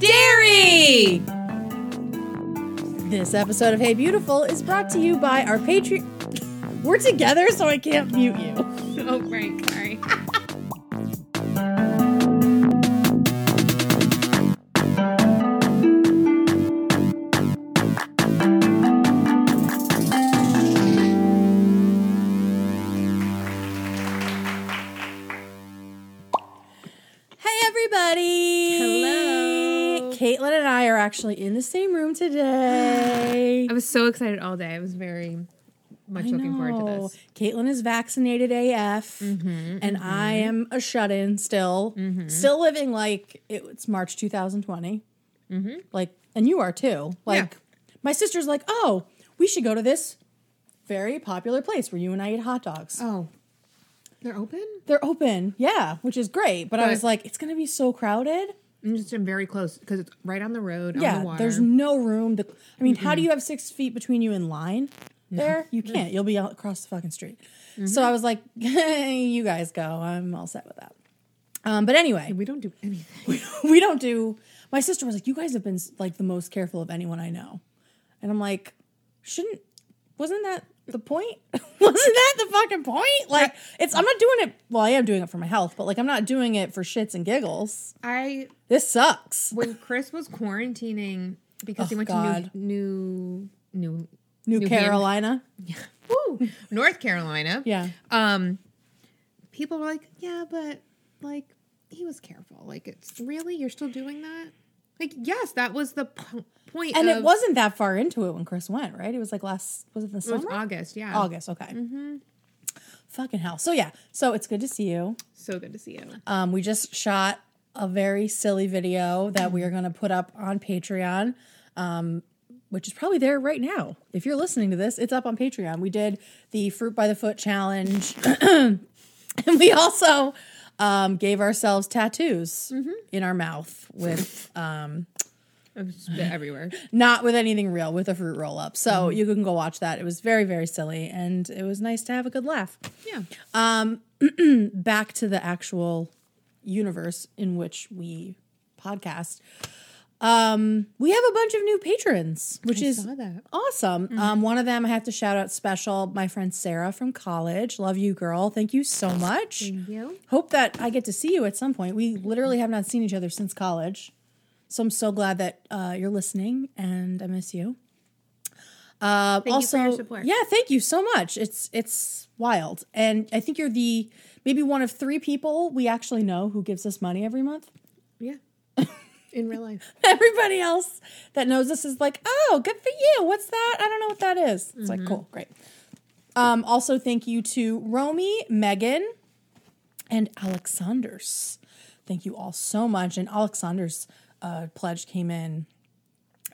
Dairy! This episode of Hey Beautiful is brought to you by our Patreon. We're together, so I can't mute you. Oh, right. Sorry. Actually in the same room today. I was so excited all day. I was very much looking forward to this. Caitlin is vaccinated AF, Mm-hmm, and I am a shut in still. Still living like it, it's March 2020. Like, and you are too. Like, Mm-hmm. Yeah. my sister's like, oh, we should go to this very popular place where you and I eat hot dogs. Oh, they're open? They're open, yeah, which is great. But, I was like, it's gonna be so crowded. I'm just I'm very close because it's right on the road, on the Yeah, water. there's no room. To, I mean, how do you have six feet between you and line? There, you can't. You'll be out across the fucking street. Mm-hmm. So I was like, you guys go. I'm all set with that. Um, but anyway, we don't do anything. we don't do. My sister was like, you guys have been like the most careful of anyone I know, and I'm like, shouldn't? Wasn't that the point? wasn't that the fucking point? Like, it's. I'm not doing it. Well, I am doing it for my health, but like, I'm not doing it for shits and giggles. I This sucks. when Chris was quarantining because he Oh, went God. to New New New New, New. Carolina. Woo, North Carolina. Yeah. Um, people were like, "Yeah, but like he was careful. Like, it's really you're still doing that? Like, yes, that was the po- point. And it wasn't that far into it when Chris went, right? It was like last, was it the It was summer? August. Yeah, August, okay. Fucking hell. So yeah, so it's good to see you. So good to see you. Um, we just shot a very silly video that we are going to put up on Patreon, um, which is probably there right now. If you're listening to this, it's up on Patreon. We did the fruit by the foot challenge, and we also um, gave ourselves tattoos in our mouth with. Um, It was spit everywhere. not with anything real, with a fruit roll up. So you can go watch that. It was very, very silly, and it was nice to have a good laugh. Yeah. Back to the actual universe in which we podcast. Um, we have a bunch of new patrons, which I is awesome. Um, one of them I have to shout out special, my friend Sarah from college. Love you, girl. Thank you so much. Thank you. Hope that I get to see you at some point. We literally have not seen each other since college. So I'm so glad that uh, you're listening and I miss you. Uh, Thank you for also, your support. yeah, thank you so much. It's it's wild, and I think you're the maybe one of three people we actually know who gives us money every month. Yeah. In real life. Everybody else that knows us is like, oh, good for you. What's that? I don't know what that is. It's like, cool, great. Um, also, thank you to Romy, Megan, and Alexander's. Thank you all so much. And Alexander's uh, pledge came in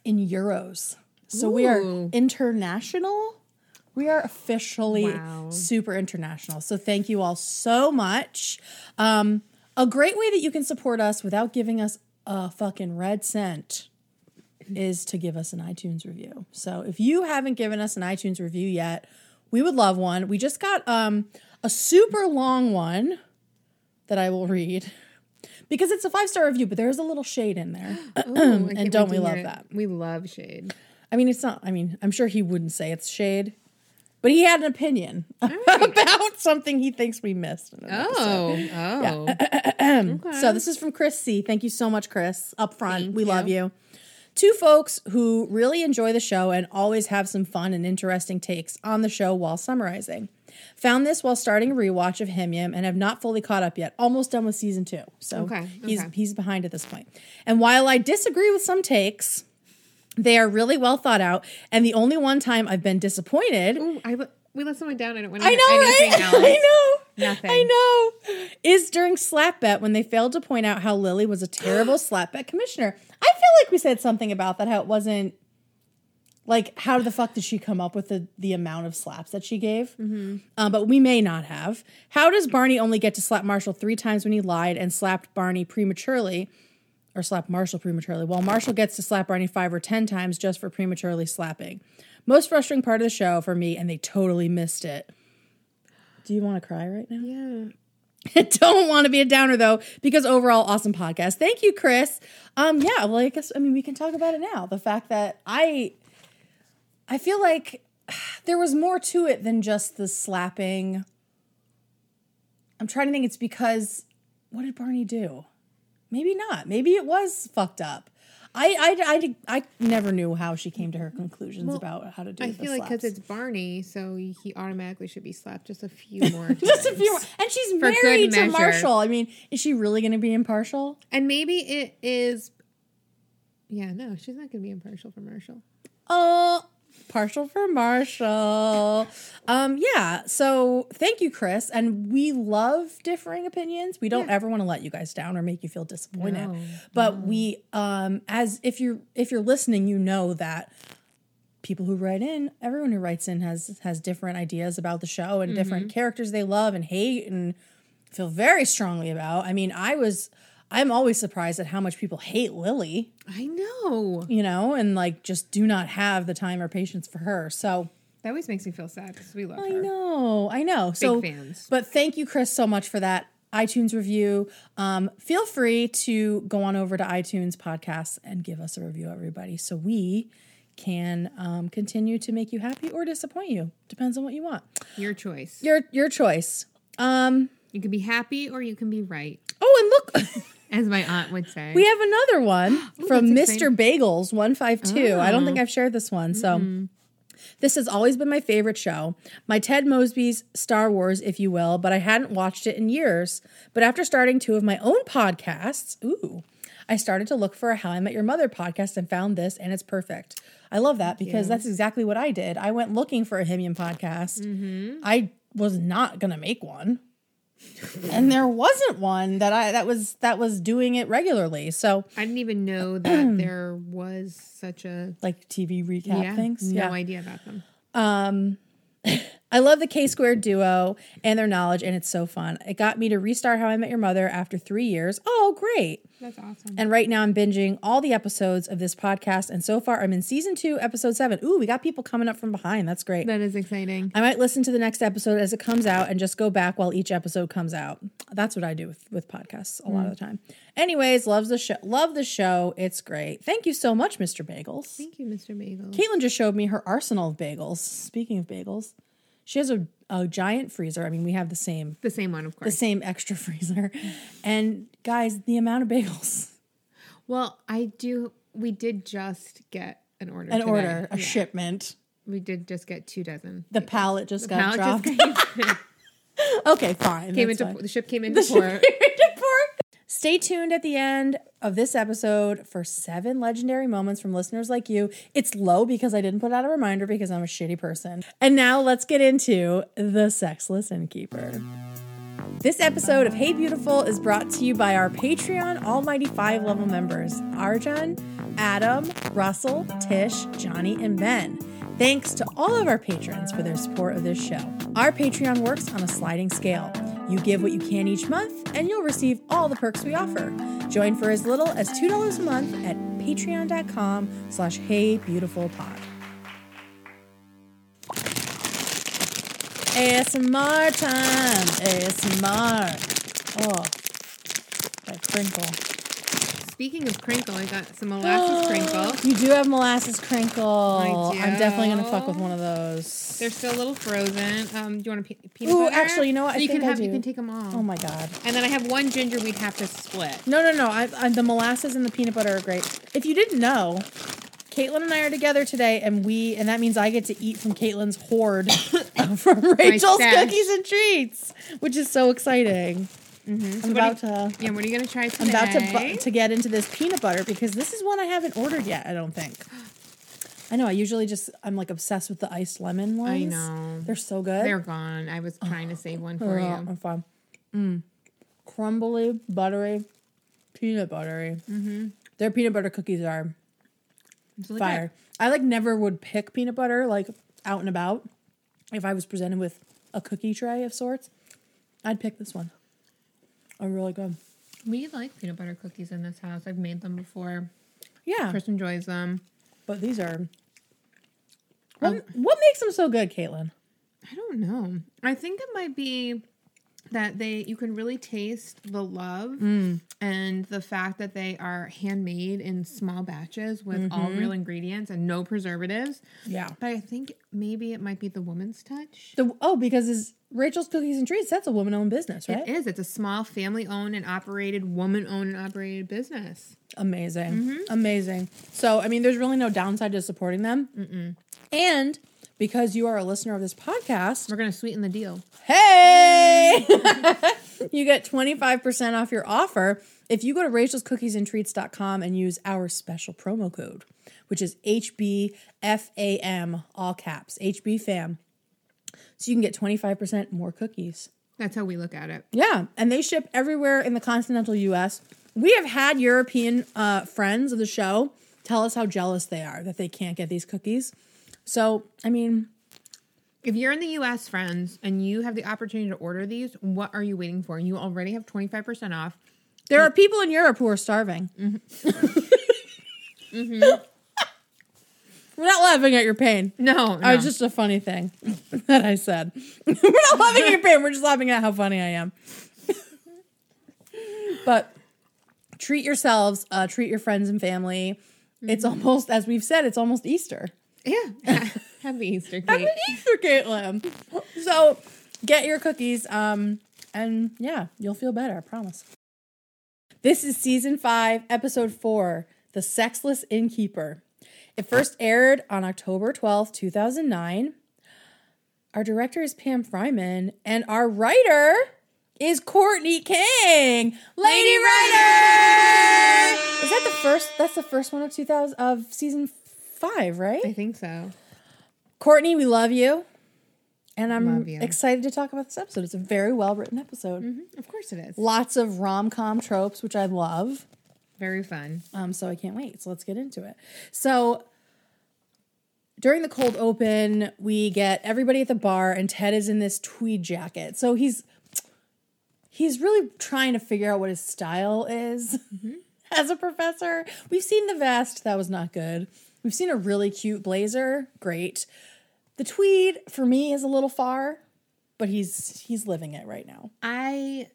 in euros. So we are international. We are officially Wow. super international. So thank you all so much. Um, a great way that you can support us without giving us a fucking red cent is to give us an iTunes review. So if you haven't given us an iTunes review yet, we would love one. We just got um, a super long one that I will read because it's a five star review, but there's a little shade in there. Ooh, and don't we love it. that? We love shade. I mean, it's not, I mean, I'm sure he wouldn't say it's shade, but he had an opinion about something he thinks we missed. In an oh, episode. Oh, oh. So this is from Chris C. Thank you so much, Chris. Up front, Thank we you. love you. Two folks who really enjoy the show and always have some fun and interesting takes on the show while summarizing. Found this while starting a rewatch of HIMYM and have not fully caught up yet. Almost done with season two. So Okay, he's okay. he's behind at this point. And while I disagree with some takes, they are really well thought out. And the only one time I've been disappointed Ooh, I, we let someone down. I don't want to I know, anything right? else. I know. Nothing. I know. Is during slap bet when they failed to point out how Lily was a terrible slap bet commissioner. I feel like we said something about that, how it wasn't like how the fuck did she come up with the, the amount of slaps that she gave? Um, but we may not have. How does Barney only get to slap Marshall three times when he lied and slapped Barney prematurely? Or slap Marshall prematurely, while Marshall gets to slap Barney five or ten times just for prematurely slapping. Most frustrating part of the show for me, and they totally missed it. Do you want to cry right now? Yeah. Don't want to be a downer though, because overall, awesome podcast. Thank you, Chris. Um, yeah, well, I guess I mean we can talk about it now. The fact that I, I feel like there was more to it than just the slapping. I'm trying to think. It's because what did Barney do? Maybe not. Maybe it was fucked up. I I, I, I never knew how she came to her conclusions about how to do. I feel like because it's Barney, so he automatically should be slapped just a few more. just a few more. And she's married to measure. Marshall. I mean, is she really going to be impartial? And maybe it is. Yeah, no, she's not going to be impartial for Marshall. Oh, partial for Marshall. Um, yeah. So thank you, Chris. And we love differing opinions. We don't Yeah. ever want to let you guys down or make you feel disappointed. No, but we, um, as if you're if you're listening, you know that people who write in, everyone who writes in has has different ideas about the show and different characters they love and hate and feel very strongly about. I mean, I was. I'm always surprised at how much people hate Lily I know. you know, and like just do not have the time or patience for her. So That always makes me feel sad because we love I her. I know, I know. so, fans. but thank you, Chris, so much for that iTunes review. Um, feel free to go on over to iTunes podcasts and give us a review, everybody, so we can um, continue to make you happy or disappoint you. Depends on what you want. Your choice. Your your choice. Um, You can be happy or you can be right, oh, and look. as my aunt would say. We have another one from that's Mr. Bagels 152. I don't think oh. I've shared this one. So this has always been my favorite show. My Ted Mosby's Star Wars, if you will, but I hadn't watched it in years. But after starting two of my own podcasts, ooh, I started to look for a How I Met Your Mother podcast and found this, and it's perfect. I love that because that's exactly what I did. I went looking for a HIMYM podcast. Mm-hmm. I was not gonna make one and there wasn't one that I that was that was doing it regularly. So I didn't even know that there was such a like TV recap yeah, things. no yeah. idea about them. Um I love the K squared duo and their knowledge, and it's so fun. It got me to restart How I Met Your Mother after three years. Oh, great. That's awesome. And right now I'm binging all the episodes of this podcast. And so far I'm in season two, episode seven. Ooh, we got people coming up from behind. That's great. that is exciting. I might listen to the next episode as it comes out and just go back while each episode comes out. That's what I do with, with podcasts a lot of the time. Anyways, loves the show. Love the show. It's great. Thank you so much, Mr. Bagels. Thank you, Mr. Bagels. Caitlin just showed me her arsenal of bagels. Speaking of bagels, she has a, a giant freezer. I mean, we have the same The same one, of course, the same extra freezer. And guys, the amount of bagels. Well, I do. We did just get an order. An today. order, a Yeah. shipment. We did just get two dozen. The pallet just got Pallet dropped. just okay, fine. came into fine. the ship came into port. Stay tuned at the end of this episode for seven legendary moments from listeners like you. It's low because I didn't put out a reminder because I'm a shitty person. And now let's get into the sexless innkeeper. This episode of Hey Beautiful is brought to you by our Patreon Almighty Five level members Arjun, Adam, Russell, Tish, Johnny, and Ben. Thanks to all of our patrons for their support of this show. Our Patreon works on a sliding scale. You give what you can each month, and you'll receive all the perks we offer. Join for as little as $2 a month at patreon.com slash heybeautifulpod. ASMR time. ASMR. Oh, that crinkle. Speaking of crinkle, I got some molasses crinkle. You do have molasses crinkle. I I'm definitely gonna fuck with one of those. They're still a little frozen. Um, do you want a pe- peanut Ooh, butter? actually, you know what? So I you think can I have you can take them all. Oh my god. And then I have one ginger we'd have to split. No, no, no. I, I, the molasses and the peanut butter are great. If you didn't know, Caitlin and I are together today, and we and that means I get to eat from Caitlin's hoard from Rachel's stash. cookies and treats, which is so exciting. I'm about to. Yeah, what are you gonna try today? I'm about to bu- to get into this peanut butter because this is one I haven't ordered yet. I don't think. I know. I usually just I'm like obsessed with the iced lemon ones. I know. They're so good. They're gone. I was trying to save one for They're you. I'm fine. Mm. Crumbly, buttery, peanut buttery. Mm-hmm. Their peanut butter cookies are fire. I like never would pick peanut butter like out and about. If I was presented with a cookie tray of sorts, I'd pick this one. Are really good. We like peanut butter cookies in this house. I've made them before. Yeah, Chris enjoys them. but these are. What, what makes them so good, Caitlin? I don't know. I think it might be that they you can really taste the love Mm. and the fact that they are handmade in small batches with all Mm-hmm. real ingredients and no preservatives. Yeah. But I think maybe it might be the woman's touch. The, oh, because is Rachel's Cookies and Treats, that's a woman owned business, right? It is. It's a small family owned and operated, woman owned and operated business. Amazing. Mm-hmm. Amazing. So, I mean, there's really no downside to supporting them. And because you are a listener of this podcast, We're gonna sweeten the deal. hey, you get 25% off your offer if you go to rachelscookiesandtreats.com and use our special promo code, which is HBFAM, all caps, HBFAM. So you can get 25% more cookies. That's how we look at it. Yeah, and they ship everywhere in the continental U.S. We have had European uh, friends of the show tell us how jealous they are that they can't get these cookies. So, I mean, If you're in the US, friends, and you have the opportunity to order these, what are you waiting for? You already have 25% off. there are people in Europe who are starving. Mm-hmm. Mm-hmm. We're not laughing at your pain. No, Oh, no. It's just a funny thing that I said. We're not laughing at your pain. We're just laughing at how funny I am. but treat yourselves, uh, treat your friends and family. It's mm-hmm. almost, as we've said, it's almost Easter. Yeah. Happy Easter, Happy Kate. Easter, Caitlin. So get your cookies, um, and yeah, you'll feel better. I promise. This is season five, episode four, The Sexless Innkeeper. It first aired on October 12th, 2009. Our director is Pam Fryman, and our writer is Courtney Kang, Lady Writer. Is that the first? That's the first one of 2000 of season five, right? I think so. Courtney, we love you. And I'm you. excited to talk about this episode. It's a very well written episode. Of course it is. Lots of rom com tropes, which I love. Very fun. Um, so I can't wait. So let's get into it. So during the cold open, we get everybody at the bar, and Ted is in this tweed jacket. So he's he's really trying to figure out what his style is as a professor. We've seen the vest, that was not good. We've seen a really cute blazer, great. The tweed for me is a little far, but he's he's living it right now. I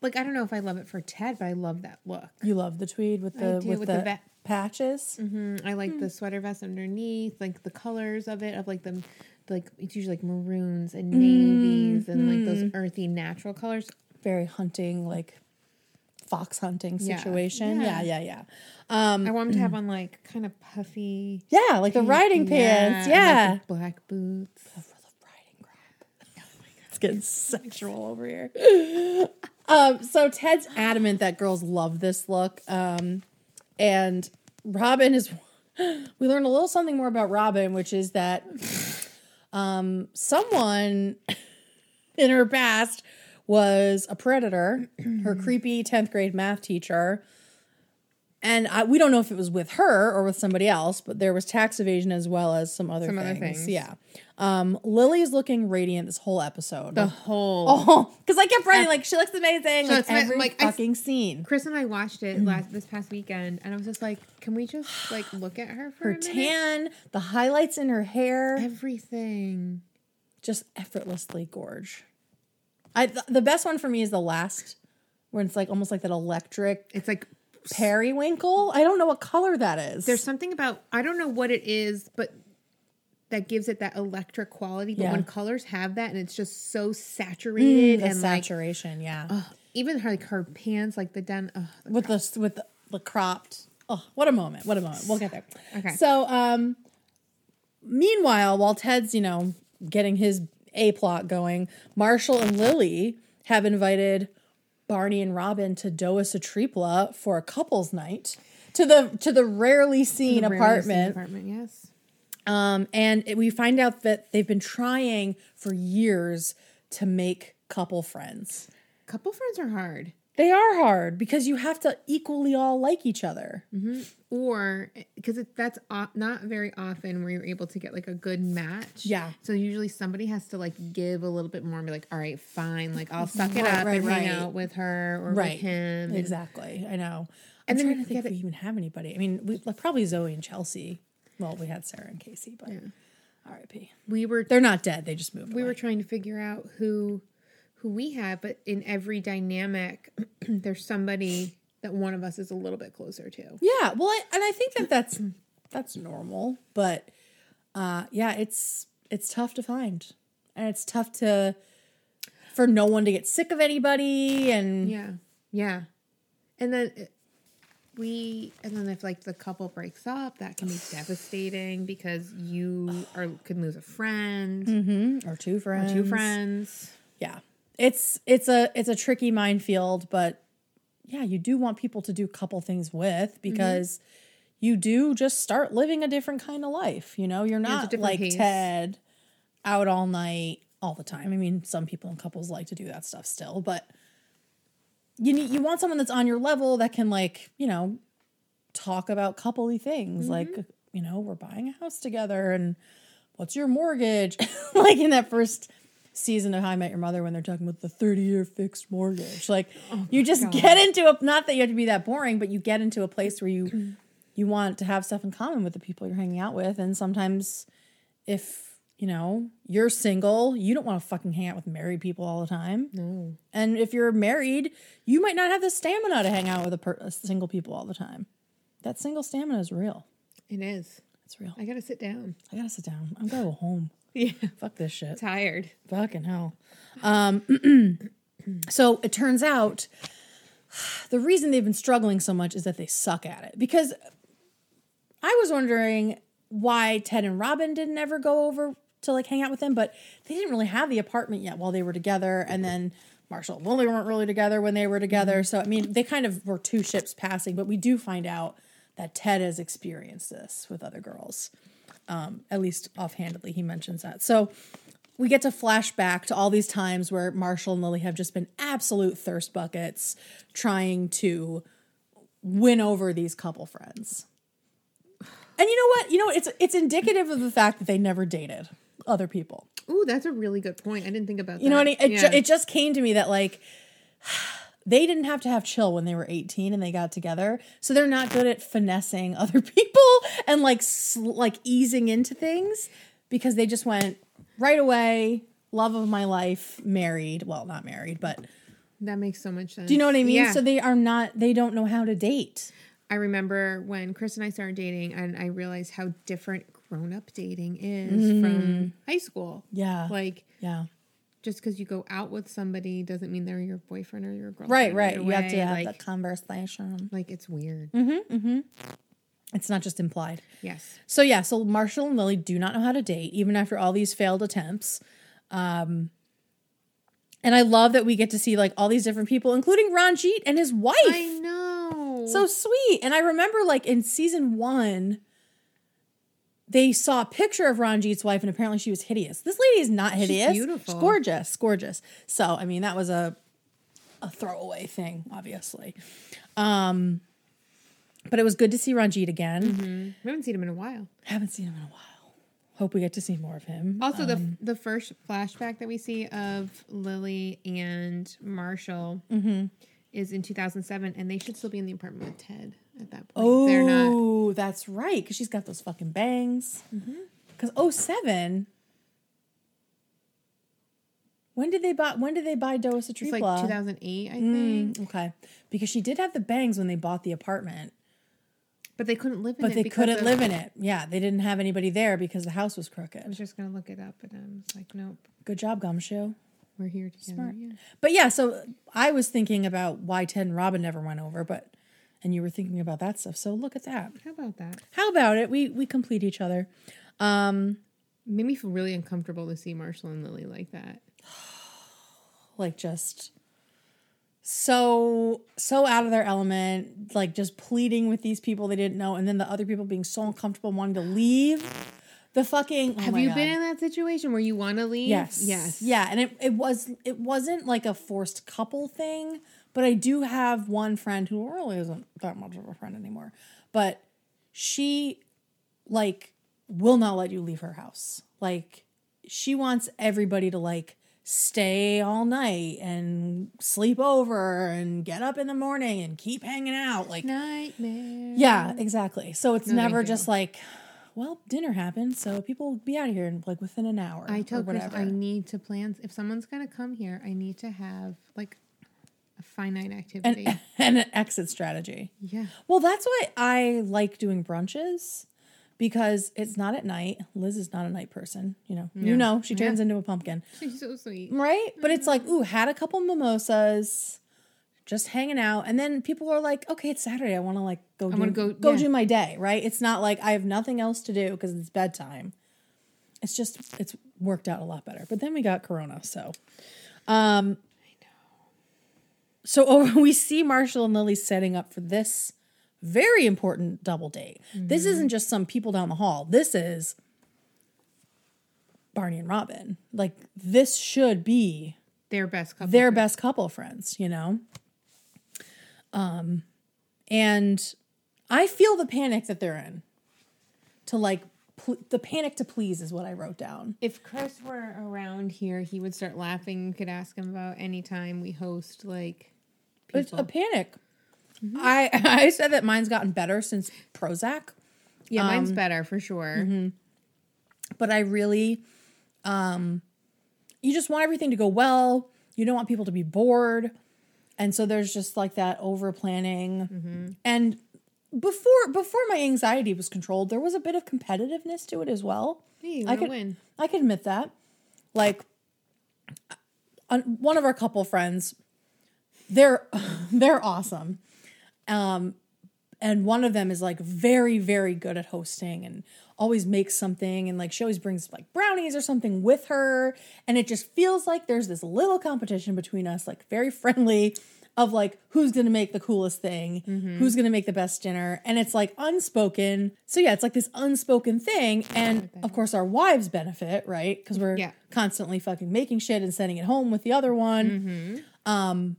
like I don't know if I love it for Ted, but I love that look. You love the tweed with the do, with, with the, the ve- patches. Mm, I like the sweater vest underneath, like the colors of it, of like them, like it's usually like maroons and navies and like those earthy natural colors. very hunting, like fox hunting situation. Yeah, Yeah. yeah, yeah. I want them to have on like kind of puffy, Yeah, like the riding pants. Yeah. like, the black boots. It's getting sexual over here. um, so Ted's adamant that girls love this look. Um, and Robin is we learned a little something more about Robin, which is that um someone in her past was a predator, her creepy 10th grade math teacher. And I, we don't know if it was with her or with somebody else, but there was tax evasion as well as some other Some things. other things. Yeah. Um, Lily's looking radiant this whole episode. The whole. Oh, because I kept writing like she looks amazing. So like every like, I- fucking scene. Chris and I watched it last this past weekend, and I was just like, "Can we just like look at her for Her a minute?" tan, the highlights in her hair, Everything. just effortlessly gorge. I th- the best one for me is the last, where it's like almost like that electric It's like periwinkle. I don't know what color that is. there's something about I don't know what it is, but that gives it that electric quality. But Yeah. when colors have that, and it's just so saturated the and like saturation, yeah, ugh, even her like her pants, like the den. ugh, with the with the, the cropped. Oh, what a moment! What a moment! We'll get there. Okay. So, um, meanwhile, while Ted's you know getting his a plot going, Marshall and Lily have invited Barney and Robin to Doa Tripla for a couples night to the to the rarely seen rarely seen apartment. apartment, yes. Um, and it- we find out that they've been trying for years to make couple friends. Couple friends are hard. They are hard because you have to equally all like each other. Mm-hmm. or because that's not very often where you're able to get like a good match. Yeah. So usually somebody has to like give a little bit more and be like, all right, fine, like I'll suck it Right, up right, and hang out with her or Right. with him. Exactly. I know. I'm And then trying to think if we even have anybody. I mean, we like, probably Zoe and Chelsea. Well, we had Sarah and Casey, but R.I.P. We were They're not dead. They just moved. we away. were trying to figure out who who we have, but in every dynamic, there's somebody that one of us is a little bit closer to. Yeah, well, I, and I think that that's that's normal, but uh, yeah, it's it's tough to find, and it's tough to for no one to get sick of anybody, and Yeah. Yeah. And then it- we and then if like the couple breaks up, that can be devastating because you are could lose a friend Mhm, or two or friends, two friends. Yeah, it's it's a it's a tricky minefield, but yeah, you do want people to do couple things with because you do just start living a different kind of life. You know, you're not like pace. Ted out all night all the time. I mean, some people in couples like to do that stuff still, but you need you want someone that's on your level that can like, you know, talk about coupley things like, you know, we're buying a house together and what's your mortgage? like in that first season of How I Met Your Mother when they're talking about the 30 year fixed mortgage. Like oh you just get into a not that you have to be that boring, but you get into a place where you you want to have stuff in common with the people you're hanging out with. And sometimes if you know, you're single, you don't want to fucking hang out with married people all the time. No. And if you're married, you might not have the stamina to hang out with a, per- a single people all the time. That single stamina is real. It is. It's real. I gotta sit down. I gotta sit down. I'm gonna go home. Yeah. Fuck this shit. Tired. Fucking hell. Um, so it turns out the reason they've been struggling so much is that they suck at it. Because I was wondering why Ted and Robin didn't ever go over to like hang out with them, but they didn't really have the apartment yet while they were together. And then Marshall and Lily weren't really together when they were together. So I mean, they kind of were two ships passing, but we do find out that Ted has experienced this with other girls. Um, at least offhandedly, he mentions that. So we get to flash back to all these times where Marshall and Lily have just been absolute thirst buckets trying to win over these couple friends. And you know what? You know it's it's indicative of the fact that they never dated other people. Ooh, that's a really good point. I didn't think about that. You know what I mean? It, yeah. ju- it just came to me that like they didn't have to have chill when they were 18 and they got together. So they're not good at finessing other people and like sl- like easing into things because they just went right away, love of my life, married. Well, not married, but that makes so much sense. do you know what I mean? Yeah. So they are not they don't know how to date. I remember when Chris and I started dating, and I realized how different grown up dating is mm-hmm. from high school. Yeah. Like, yeah. Just because you go out with somebody doesn't mean they're your boyfriend or your girlfriend. Right, right. You have to have like, that conversation. like it's weird. Mm-hmm. It's not just implied. Yes. So yeah, so Marshall and Lily do not know how to date, even after all these failed attempts. Um, and I love that we get to see like all these different people, including Ranjit and his wife. I know. So sweet. And I remember like in season one, they saw a picture of Ranjit's wife, and apparently she was hideous. This lady is not hideous. She's beautiful. She's gorgeous, gorgeous. So I mean, that was a a throwaway thing, obviously. Um, but it was good to see Ranjit again. we haven't seen him in a while. Haven't seen him in a while. Hope we get to see more of him. Also, the the first flashback that we see of Lily and Marshall Mm-hmm. Is in 2007, and they should still be in the apartment with Ted at that point. Oh, They're not. Oh, that's right. Because she's got those fucking bangs. Mm-hmm. Because oh seven. When did they buy? When did they buy It's like 2008, I mm, think. Okay, because she did have the bangs when they bought the apartment, But they couldn't live in but it. they couldn't of- live in it. Yeah, they didn't have anybody there because the house was crooked. I was just gonna look it up, and I was like, nope, Good job, Gumshoe. We're here together. Smart. Yeah. But yeah, so I was thinking about why Ted and Robin never went over, but and you were thinking about that stuff. So look at that. How about that? How about it? We we complete each other. Um, Made me feel really uncomfortable to see Marshall and Lily like that. like just so so out of their element, like just pleading with these people they didn't know, and then the other people being so uncomfortable wanting to leave. The fucking oh Have you God. been in that situation where you want to leave? Yes. Yes. Yeah, and it, it was it wasn't like a forced couple thing, but I do have one friend who really isn't that much of a friend anymore. But she like will not let you leave her house. Like she wants everybody to like stay all night and sleep over and get up in the morning and keep hanging out. Like Nightmare. yeah, exactly. So it's No, never just like well, dinner happened, so people will be out of here in like within an hour. I told Chris. I need to plan. If someone's gonna come here, I need to have like a finite activity. and, and an exit strategy. yeah. Well, that's why I like doing brunches because it's not at night. Liz is not a night person. You know, you know, she turns Yeah. into a pumpkin, She's so sweet. right? But it's like, ooh, had a couple mimosas, just hanging out, and then people are like, okay, it's Saturday. I want to like go. do, wanna go- go yeah. do my day. Right? It's not like I have nothing else to do because it's bedtime. It's just it's worked out a lot better. But then we got Corona, so. Um, I know. so over, we see Marshall and Lily setting up for this very important double date. This isn't just some people down the hall. This is Barney and Robin. Like this should be Their best couple. their best couple friends, you know? Um and I feel the panic that they're in. To like pl- the panic to please is what I wrote down. if Chris were around here, he would start laughing. You could ask him about any time we host like It's a panic. I I said that mine's gotten better since Prozac. yeah, mine's um, better for sure. mm-hmm. but I really um you just want everything to go well. You don't want people to be bored. And so there's just like that over planning. And before before my anxiety was controlled, there was a bit of competitiveness to it as well. Hey, I could win. I can admit that. Like one of our couple friends, they're they're awesome. Um and one of them is like very very good at hosting and always makes something and like she always brings like brownies or something with her and it just feels like there's this little competition between us like very friendly of like who's gonna make the coolest thing who's gonna make the best dinner and it's like unspoken. So yeah it's like this unspoken thing and of course our wives benefit right? Because we're Yeah. constantly fucking making shit and sending it home with the other one. Um,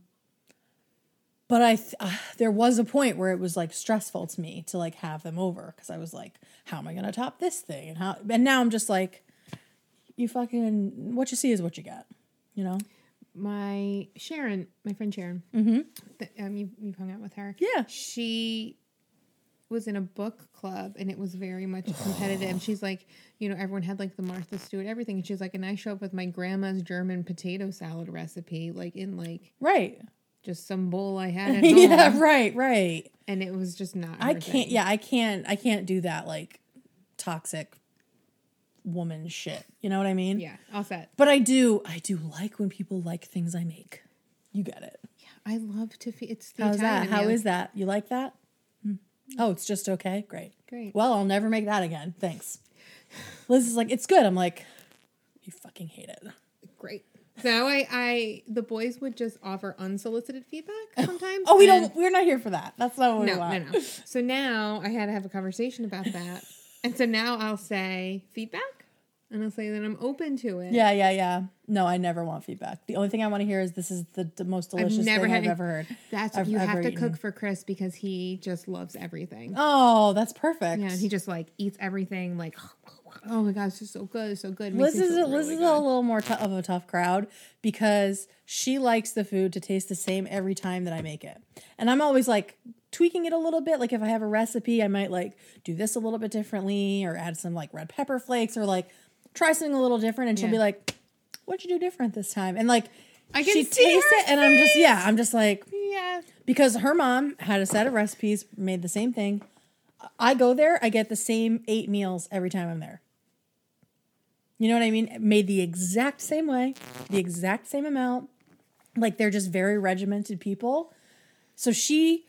but I th- uh, there was a point where it was like stressful to me to like have them over because I was like, how am I gonna top this thing? And how and now I'm just like, you fucking what you see is what you get, you know? My Sharon, my friend Sharon, mm-hmm. um, you, you've hung out with her. Yeah. She was in a book club and it was very much competitive. And she's like, you know, everyone had like the Martha Stewart, everything. And she's like, and I show up with my grandma's German potato salad recipe, like in like Right. Just some bowl I had at home. yeah. Right. Right. And it was just not. I can't. thing. Yeah. I can't. I can't do that like toxic woman shit. You know what I mean? Yeah. All set. But I do. I do like when people like things I make. You get it. Yeah. I love to feed. It's the How's Italian that? How is that? You like that? Hmm. Oh, it's just okay. Great. Great. Well, I'll never make that again. Thanks. Liz is like, it's good. I'm like, you fucking hate it. Great. So I, I, the boys would just offer unsolicited feedback sometimes. Oh, we don't. We're not here for that. That's not what we want. no, no. So now I had to have a conversation about that. and so now I'll say feedback and I'll say that I'm open to it. Yeah, yeah, yeah. No, I never want feedback. The only thing I want to hear is this is the, the most delicious never thing I've ever heard. That's I've you have to eaten. cook for Chris because he just loves everything. Oh, that's perfect. Yeah, he just like eats everything like oh my gosh, just so good, so good. Liz is a, Liz really is good. a little more tou- of a tough crowd because she likes the food to taste the same every time that I make it, and I'm always like tweaking it a little bit. Like if I have a recipe, I might like do this a little bit differently, or add some like red pepper flakes, or like try something a little different. And she'll Yeah. be like, "What'd you do different this time?" And like I can she tastes it, and I'm just yeah, I'm just like Yeah. because her mom had a set of recipes, made the same thing. I go there, I get the same eight meals every time I'm there. You know what I mean? Made the exact same way, the exact same amount. Like they're just very regimented people. So she,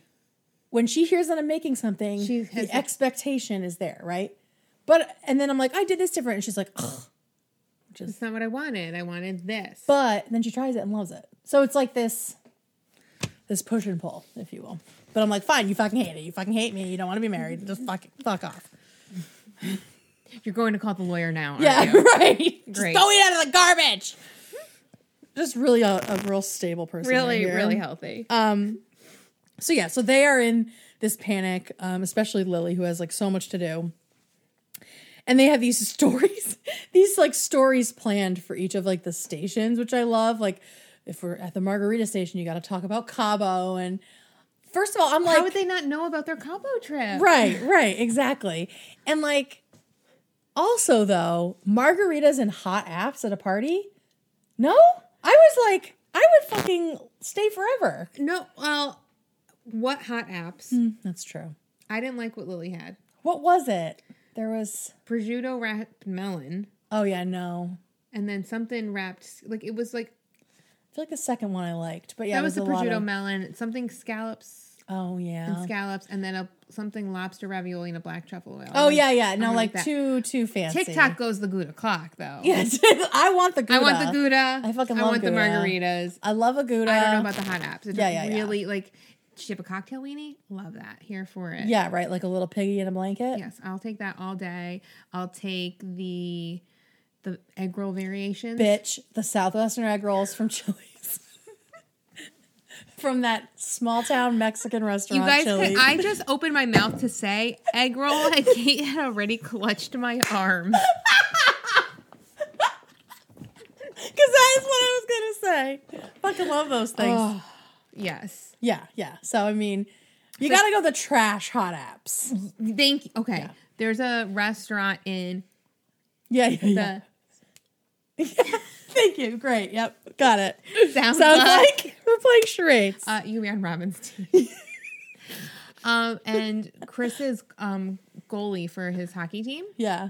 when she hears that I'm making something, She the expectation is there, right? But and then I'm like, I did this different, and she's like, Ugh. It's not what I wanted. I wanted this. but then she tries it and loves it. So it's like this, this push and pull, if you will. But I'm like, fine, you fucking hate it. You fucking hate me. You don't want to be married. Just fuck, fuck off. You're going to call the lawyer now. aren't Yeah, you? right. Just Great. throw it out of the garbage. Just really a, a real stable person. right Really, here. really healthy. Um, So yeah, so they are in this panic, um, especially Lily, who has like so much to do. And they have these stories, these like stories planned for each of like the stations, which I love. Like if we're at the Margarita station, you got to talk about Cabo. And first of all, I'm like, How would they not know about their Cabo trip? right, right, exactly. And like, Also, though, margaritas and hot apps at a party? No? I was like, I would fucking stay forever. No, well, what hot apps? Hmm, that's true. I didn't like what Lily had. What was it? There was, Prosciutto wrapped melon, oh yeah, no. and then something wrapped like it was like I feel like the second one I liked, but yeah, that was was, the prosciutto of- melon, something scallops Oh yeah, and yeah. scallops, and then a something lobster ravioli and a black truffle oil. Oh yeah, yeah. No, like too too fancy. TikTok goes the Gouda clock though. Yes, I want the Gouda. I want the Gouda. I fucking I love want the margaritas. I love a Gouda. I don't know about the hot apps. It Yeah, yeah, yeah. really like. Have a cocktail weenie? Love that. Here for it. Yeah, right. Like a little piggy in a blanket. Yes, I'll take that all day. I'll take the the egg roll variations. Bitch, the Southwestern egg rolls from Chili's. From that small town Mexican restaurant. You guys, can, I just opened my mouth to say egg roll, and Kate had already clutched my arm. Because that is what I was gonna say. Fucking love those things. Oh, yes. Yeah, yeah. So I mean, you gotta go the trash hot apps. Thank you. Okay. Yeah. There's a restaurant in Yeah, yeah, the yeah. Thank you. Great. Yep. Got it. Sounds, Sounds like like we're playing charades. uh, you ran Robin's team. um, and Chris is um goalie for his hockey team, yeah.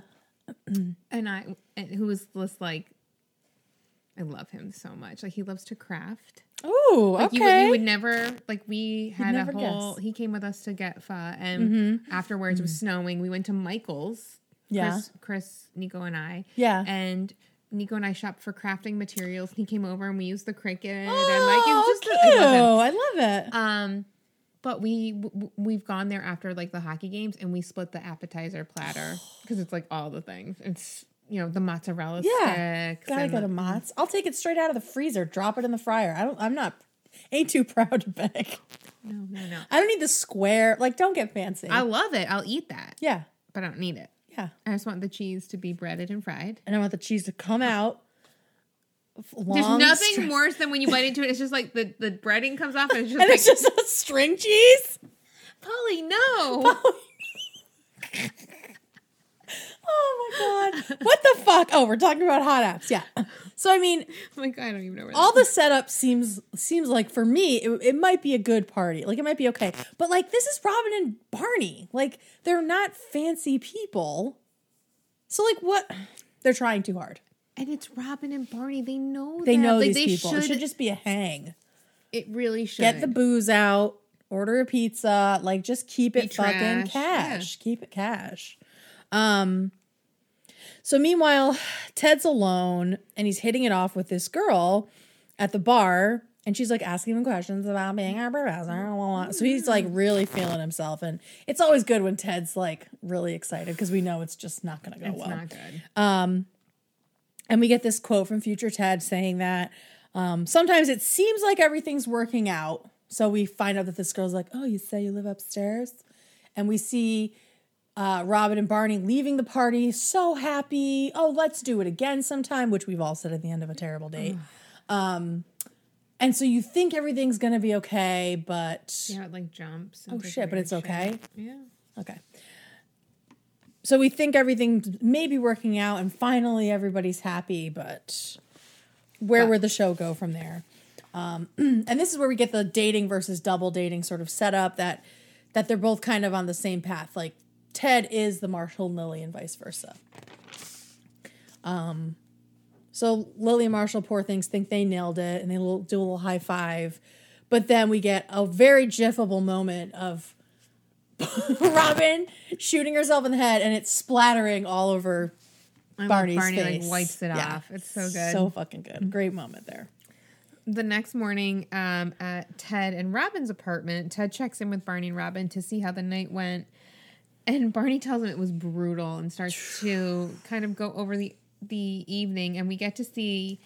and I, and who was just like, I love him so much. Like he loves to craft. Oh, Like okay. you, would, you would never like we had a whole. guess. He came with us to get pho, and Mhm. afterwards it was snowing. We went to Michael's. Yeah. Chris, Chris, Nico, and I. Yeah. And Nico and I shopped for crafting materials. He came over and we used the Cricut, and oh, like it was just cute. I love. I love it. Um, but we w- we've gone there after like the hockey games, and we split the appetizer platter because it's like all the things. It's you know the mozzarella Yeah. sticks. Gotta and go to Mott's. I'll take it straight out of the freezer. Drop it in the fryer. I don't. I'm not. Ain't too proud to beg. No, no, no. I don't need the square. Like, don't get fancy. I love it. I'll eat that, yeah, but I don't need it. Yeah. I just want the cheese to be breaded and fried. And I want the cheese to come out. There's nothing worse than when you bite into it. It's just like the, the breading comes off and it's just And like, it's just a string cheese. Polly, no. Oh my god! What the fuck? Oh, we're talking about hot apps. Yeah. So I mean, like I don't even know where all the setup seems seems like for me it, it might be a good party. Like it might be okay. But like this is robin and barney. Like they're not fancy people. So like what? They're trying too hard. And it's Robin and Barney. They know they that. know Like, these they people. Should, it should just be a hang. It really should get the booze out order a pizza like just keep Be it fucking trash, cash. Keep it cash. Um so meanwhile ted's alone and he's hitting it off with this girl at the bar and she's like asking him questions about being a professor so he's like really feeling himself and it's always good when ted's like really excited because we know it's just not gonna go It's well not good. um, and we get this quote from future Ted saying that um, sometimes it seems like everything's working out. So we find out that this girl's like, "Oh, you say you live upstairs," and we see uh, Robin and Barney leaving the party, so happy. Oh, let's do it again sometime, which we've all said at the end of a terrible date. um, and so you think everything's gonna be okay, but Yeah, it like jumps. oh shit, but it's okay. Yeah. Okay. So we think everything may be working out and finally everybody's happy, but where But- would the show go from there? Um, and this is where we get the dating versus double dating sort of setup that that they're both kind of on the same path. Like Ted is the Marshall and Lily and vice versa. Um, so Lily and Marshall, poor things, think they nailed it and they do a little high five. But then we get a very jiffable moment of Robin shooting herself in the head and it's splattering all over I Barney's Barney face. like wipes it Yeah. off. It's so good. So fucking good. Great moment there. the next morning um, at Ted and Robin's apartment, Ted checks in with Barney and Robin to see how the night went. And Barney tells him it was brutal and starts to kind of go over the the evening and we get to see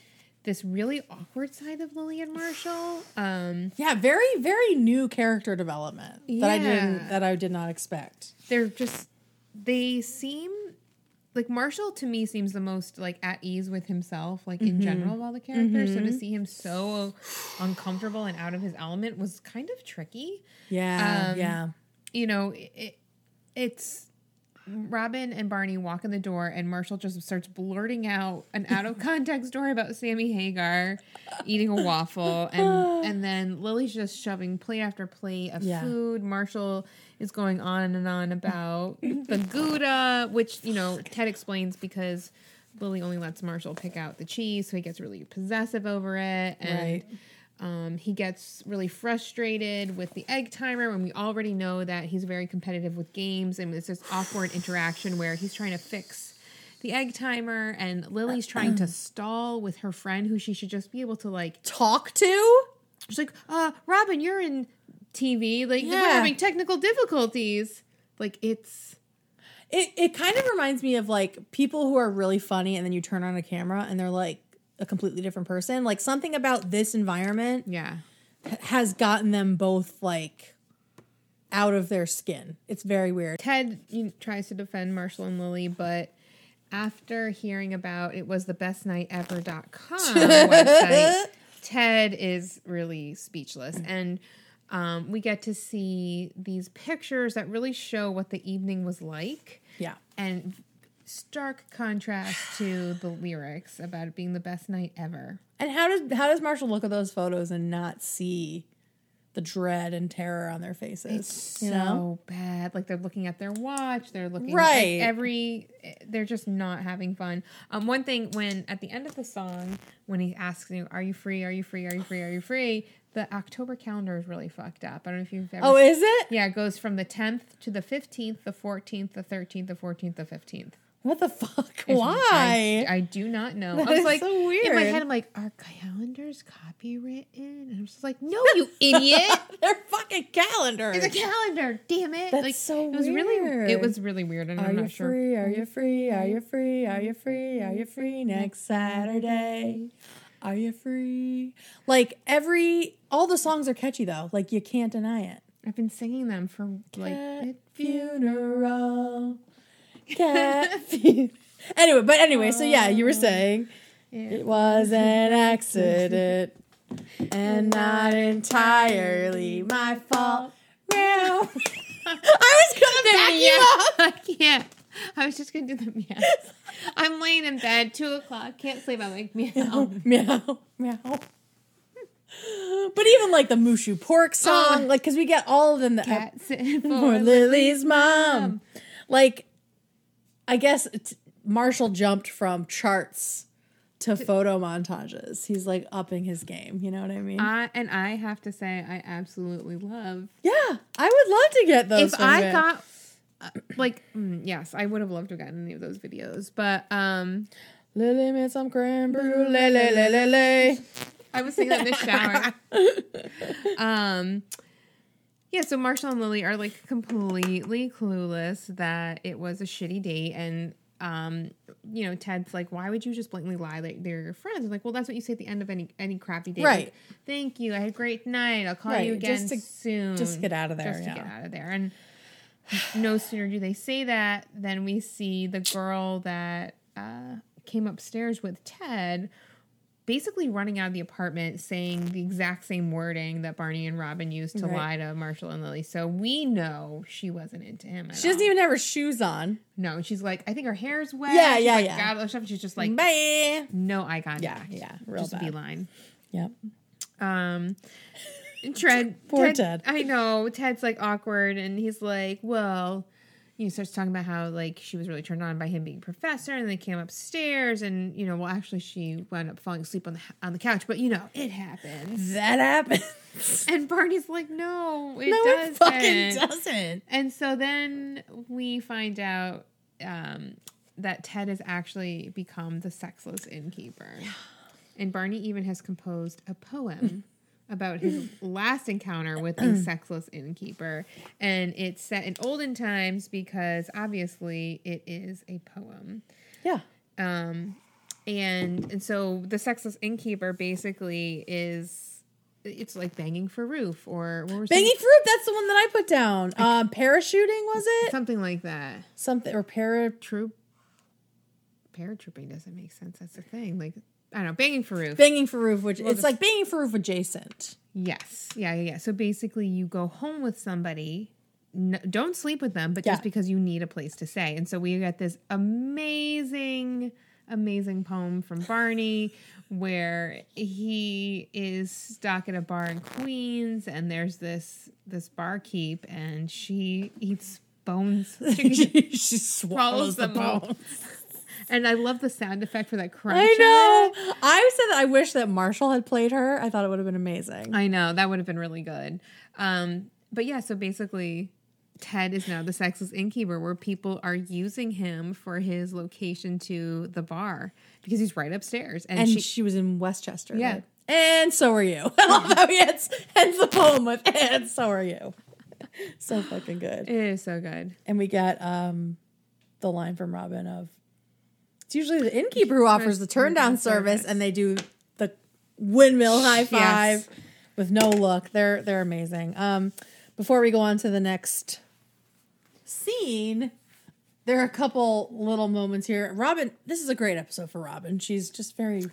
this really awkward side of Lily and Marshall. Um, Yeah, very very new character development that I didn't that I did not expect. they're just they seem like Marshall to me seems the most like at ease with himself, like in general, of all the characters. So to see him so uncomfortable and out of his element was kind of tricky. Yeah, Um, yeah. You know, it, it's Robin and Barney walk in the door, and Marshall just starts blurting out an out of context story about Sammy Hagar eating a waffle, and and then Lily's just shoving plate after plate of Yeah. food. Marshall is going on and on about the Gouda, which you know Ted explains because Lily only lets Marshall pick out the cheese, so he gets really possessive over it, and. Right. Um, he gets really frustrated with the egg timer when we already know that he's very competitive with games, and it's this awkward interaction where he's trying to fix the egg timer, and Lily's trying to stall with her friend who she should just be able to like. Talk to? She's like, "Uh, Robin, you're in TV. Like we're having technical difficulties. Like it's It it kind of reminds me of like people who are really funny and then you turn on a camera and they're like a completely different person. Like something about this environment yeah." has gotten them both like out of their skin. It's very weird. Ted tries to defend Marshall and Lily, but after hearing about it was the best night ever.com website, Ted is really speechless. And um, we get to see these pictures that really show what the evening was like. Yeah. And stark contrast to the lyrics about it being the best night ever. And how does how does Marshall look at those photos and not see the dread and terror on their faces? you so know? bad. Like they're looking at their watch. They're looking Right. at every. They're just not having fun. Um, one thing when at the end of the song, when he asks you, "Are you free? Are you free? Are you free? Are you free?" The October calendar is really fucked up. I don't know if you've ever. Oh, is it? yeah, it goes from the tenth to the fifteenth, the fourteenth, the thirteenth, the fourteenth, the fifteenth. What the fuck? It's- Why? I, I do not know. That I was is like, so weird. in my head, I'm like, are calendars copywritten? And I'm just like, no, you idiot. They're fucking calendars. It's a calendar, damn it! That's like, so it was really, weird. it was really weird, and Are I'm you not sure. free? Are you free? Are you free? Are you free? Are you free next Saturday? Are you free? Like every all the songs are catchy though. Like you can't deny it. I've been singing them for like Cat funeral. Cat. Anyway, but anyway, so yeah, you were um, saying it was an accident and not entirely my fault. Meow. I was gonna back you up. I can't. I was just gonna do the meow. I'm laying in bed, two o'clock, can't sleep. I'm like meow. meow, meow. But even like the moo shu pork song, Oh. like because we get all of them. The Cat for for Lily's mom. Like, I guess t- Marshall jumped from charts to photo montages. He's like upping his game. You know what I mean? I and I have to say, I absolutely love. yeah, I would love to get those. if I him. got uh, like, mm, yes, I would have loved to have gotten any of those videos, but um, Lily made some creme brulee, le, le, le, le. I was singing that in the shower. um, yeah, so Marshall and Lily are like completely clueless that it was a shitty date, and um, you know, Ted's like, "Why would you just blatantly lie that they're your friends?" I'm like, well, that's what you say at the end of any any crappy date, Right. Like, Thank you. I had a great night. I'll call Right, you again just to- soon. just get out of there, Just to yeah. get out of there. And no sooner do they say that than we see the girl that uh, came upstairs with Ted basically running out of the apartment saying the exact same wording that Barney and Robin used to Right. lie to Marshall and Lily. So we know she wasn't into him. At She doesn't all. even have her shoes on. No, and she's like, I think her hair's wet. Yeah, She's yeah, like, yeah. all stuff. She's just like, Bye. no eye contact. Yeah, yeah, real just a bad. beeline. Yep. Um, Ted, Poor Ted. I know Ted's like awkward, and he's like, well, he starts talking about how like she was really turned on by him being professor, and they came upstairs, and you know, well, actually, she wound up falling asleep on the on the couch, but you know, it happens. That happens. And Barney's like, no, it no, doesn't. it fucking doesn't. And so then we find out um, that Ted has actually become the sexless innkeeper. And Barney even has composed a poem about his last encounter with a sexless innkeeper. And it's set in olden times because obviously it is a poem. Yeah. Um, and and so the sexless innkeeper basically is it's like banging for roof or what was Banging fruit. That's the one that I put down. Um, parachuting was it? something like that. Something or para. Troop paratrooping doesn't make sense. That's the thing. Like I don't know, banging for roof. Banging for roof, which it's like banging for roof adjacent. yes. Yeah, yeah, yeah. So basically you go home with somebody don't sleep with them, but Yeah. just because you need a place to stay. And so we get this amazing, amazing poem from Barney where he is stuck at a bar in Queens, and there's this this barkeep, and she eats bones. she, she swallows swallows the all. And I love the sound effect for that crunch. I know. I said that I wish that Marshall had played her. I thought it would have been amazing. I know that would have been really good. Um, but yeah, so basically, Ted is now the sexless innkeeper, where people are using him for his location to the bar because he's right upstairs, and, and she, she, was in Westchester. Yeah. right? And so are you. I love how he ends, ends the poem with and so are you. So fucking good. it is so good. And we get um the line from Robin of it's usually the innkeeper who offers the turn down service and they do the windmill high five Yes. with no look. They're they're amazing. Um before we go on to the next scene, there are a couple little moments here. Robin, this is a great episode for Robin. She's just very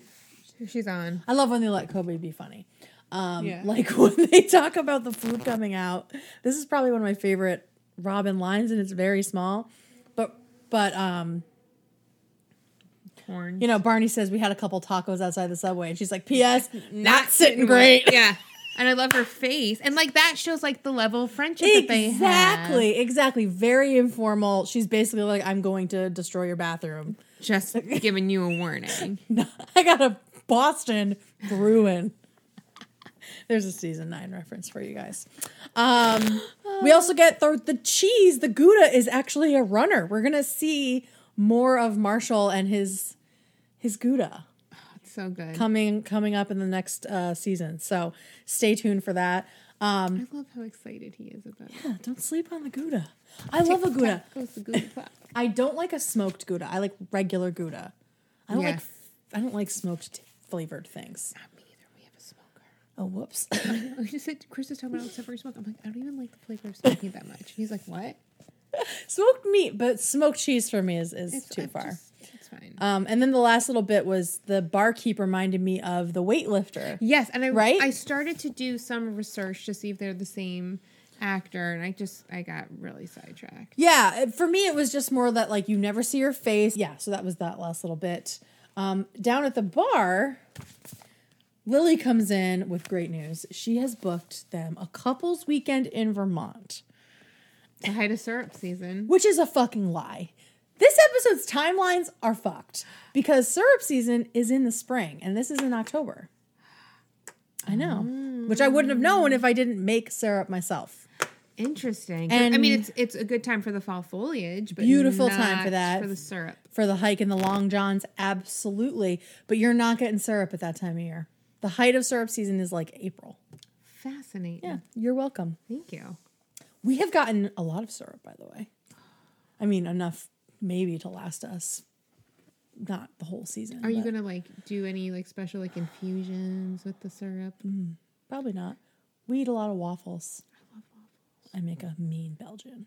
She's on. I love when they let Cobie be funny. Um, Yeah. Like when they talk about the food coming out. This is probably one of my favorite Robin lines, and it's very small. But but um, You know, Barney says we had a couple tacos outside the subway, and she's like, "P.S. Not sitting great." yeah. And I love her face, and like that shows like the level of friendship that they have. Exactly, exactly. Very informal. She's basically like, "I'm going to destroy your bathroom." Just giving you a warning. I got a Boston Bruin. There's a season nine reference for you guys. Um, we also get the the cheese. The Gouda is actually a runner. We're gonna see more of Marshall and his his Gouda It's so good. coming coming up in the next uh, season. So stay tuned for that. Um, I love how excited he is about it. yeah, don't sleep on the Gouda. I love a Gouda. Gouda. I don't like a smoked Gouda. I like regular Gouda. I don't Yeah. like I don't like smoked flavored things. Not me either. We have a smoker. Oh whoops. I just said Chris is talking about where smoke. I'm like, I don't even like the flavor of smoking that much. He's like, what? smoked meat, but smoked cheese for me is, is It's too it's far. just- it's fine. Um, and then the last little bit was the barkeep reminded me of the weightlifter. yes, and I right? I started to do some research to see if they're the same actor, and I just I got really sidetracked. Yeah, for me it was just more that like you never see her face. Yeah, so that was that last little bit. Um, down at the bar, Lily comes in with great news. She has booked them a couples weekend in Vermont, The height of syrup season. which is a fucking lie. This episode's timelines are fucked because syrup season is in the spring and this is in October. I know, which I wouldn't have known if I didn't make syrup myself. Interesting. And I mean, it's it's a good time for the fall foliage, but Beautiful time for that. for the syrup. For the hike and the long johns, absolutely. But you're not getting syrup at that time of year. The height of syrup season is like April. Fascinating. Yeah, you're welcome. Thank you. We have gotten a lot of syrup, by the way. I mean, enough maybe to last us not the whole season. Are you but gonna like do any like special like infusions with the syrup? Probably not. We eat a lot of waffles. I love waffles. I make a mean Belgian.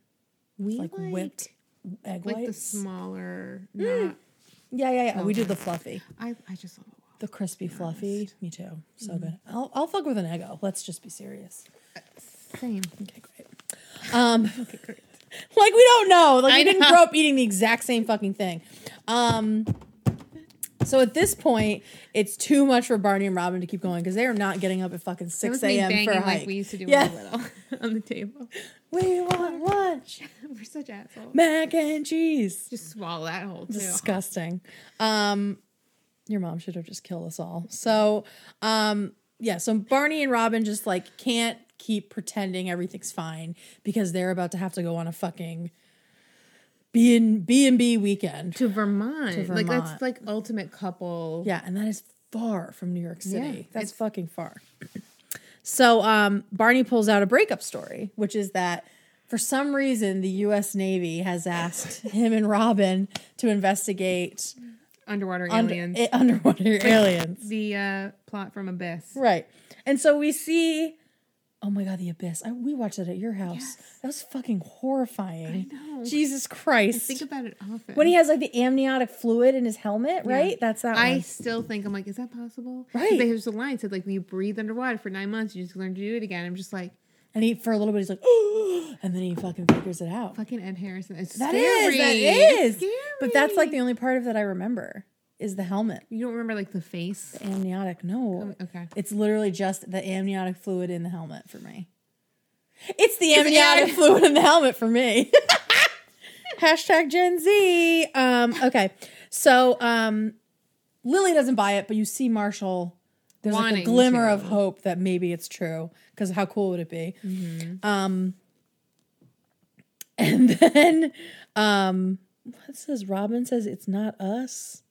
We Like, whipped egg like the whites. smaller. Mm. Not. yeah, yeah, yeah. We do the fluffy. I I just love a waffle. The crispy fluffy. Me too. So Mm-hmm. good. I'll, I'll fuck with an Eggo. Let's just be serious. Same. Okay, great. Um, Okay, great. like we don't know. Like I we didn't know. grow up eating the exact same fucking thing. Um, so at this point, it's too much for Barney and Robin to keep going because they are not getting up at fucking That six was me a.m. banging for a hike. like we used to do Yeah. when we were little on the table. We want lunch, We're such assholes. mac and cheese. Just swallow that whole too. Disgusting. Um, your mom should have just killed us all. So, um, yeah. So Barney and Robin just like can't keep pretending everything's fine because they're about to have to go on a fucking B and B and B weekend. To Vermont. Like Vermont. that's like ultimate couple. Yeah, and that is far from New York City. Yeah, That's fucking far. So um, Barney pulls out a breakup story, which is that for some reason the U.S. Navy has asked him and Robin to investigate Underwater under, aliens. eh, underwater aliens. the uh, plot from Abyss. Right. And so we see, oh my God, the abyss. I, we watched it at your house. That was fucking horrifying. know. Jesus Christ. Think about it often. when he has like the amniotic fluid in his helmet, right? That's that I one. still think I'm like, is that possible? Right. There's a line said like, when you breathe underwater for nine months, you just learn to do it again. I'm just like, And he for a little bit he's like, oh, and then he fucking figures it out. Fucking Ed Harrison. It's That scary. is, that is. But that's like the only part of that I remember is the helmet. You don't remember like the face? Amniotic, no. Okay. It's literally just the amniotic fluid in the helmet for me. It's the It's amniotic fluid in the helmet for me. Hashtag Gen Z. Um, okay. So um, Lily doesn't buy it, but you see Marshall. There's like a glimmer to. of hope that maybe it's true. Because how cool would it be? Mm-hmm. Um, and then um, what says Robin says it's not us.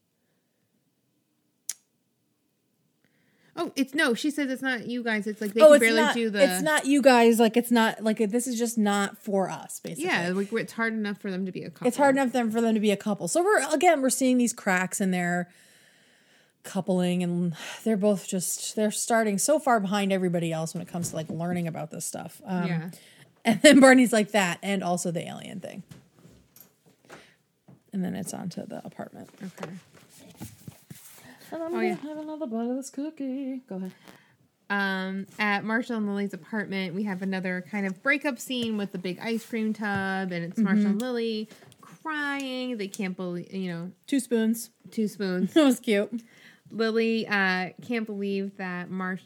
Oh, it's no. She says it's not you guys. It's like they oh, can barely not. do the. It's not you guys. Like it's not like this is just not for us. Basically, Yeah, like it's hard enough for them to be a couple. it's hard enough them for them to be a couple. So we're again we're seeing these cracks in their coupling, and they're both just they're starting so far behind everybody else when it comes to like learning about this stuff. Um, Yeah. and then Barney's like that, and also the alien thing. And then it's on to the apartment. Okay. And I'm Oh, gonna yeah. have another bite of this cookie. Go ahead. Um, at Marshall and Lily's apartment, we have another kind of breakup scene with the big ice cream tub, and it's Marshall Mm-hmm. and Lily crying. They can't believe, you know, Two spoons. two spoons. That was cute. Lily uh, can't believe that Marsh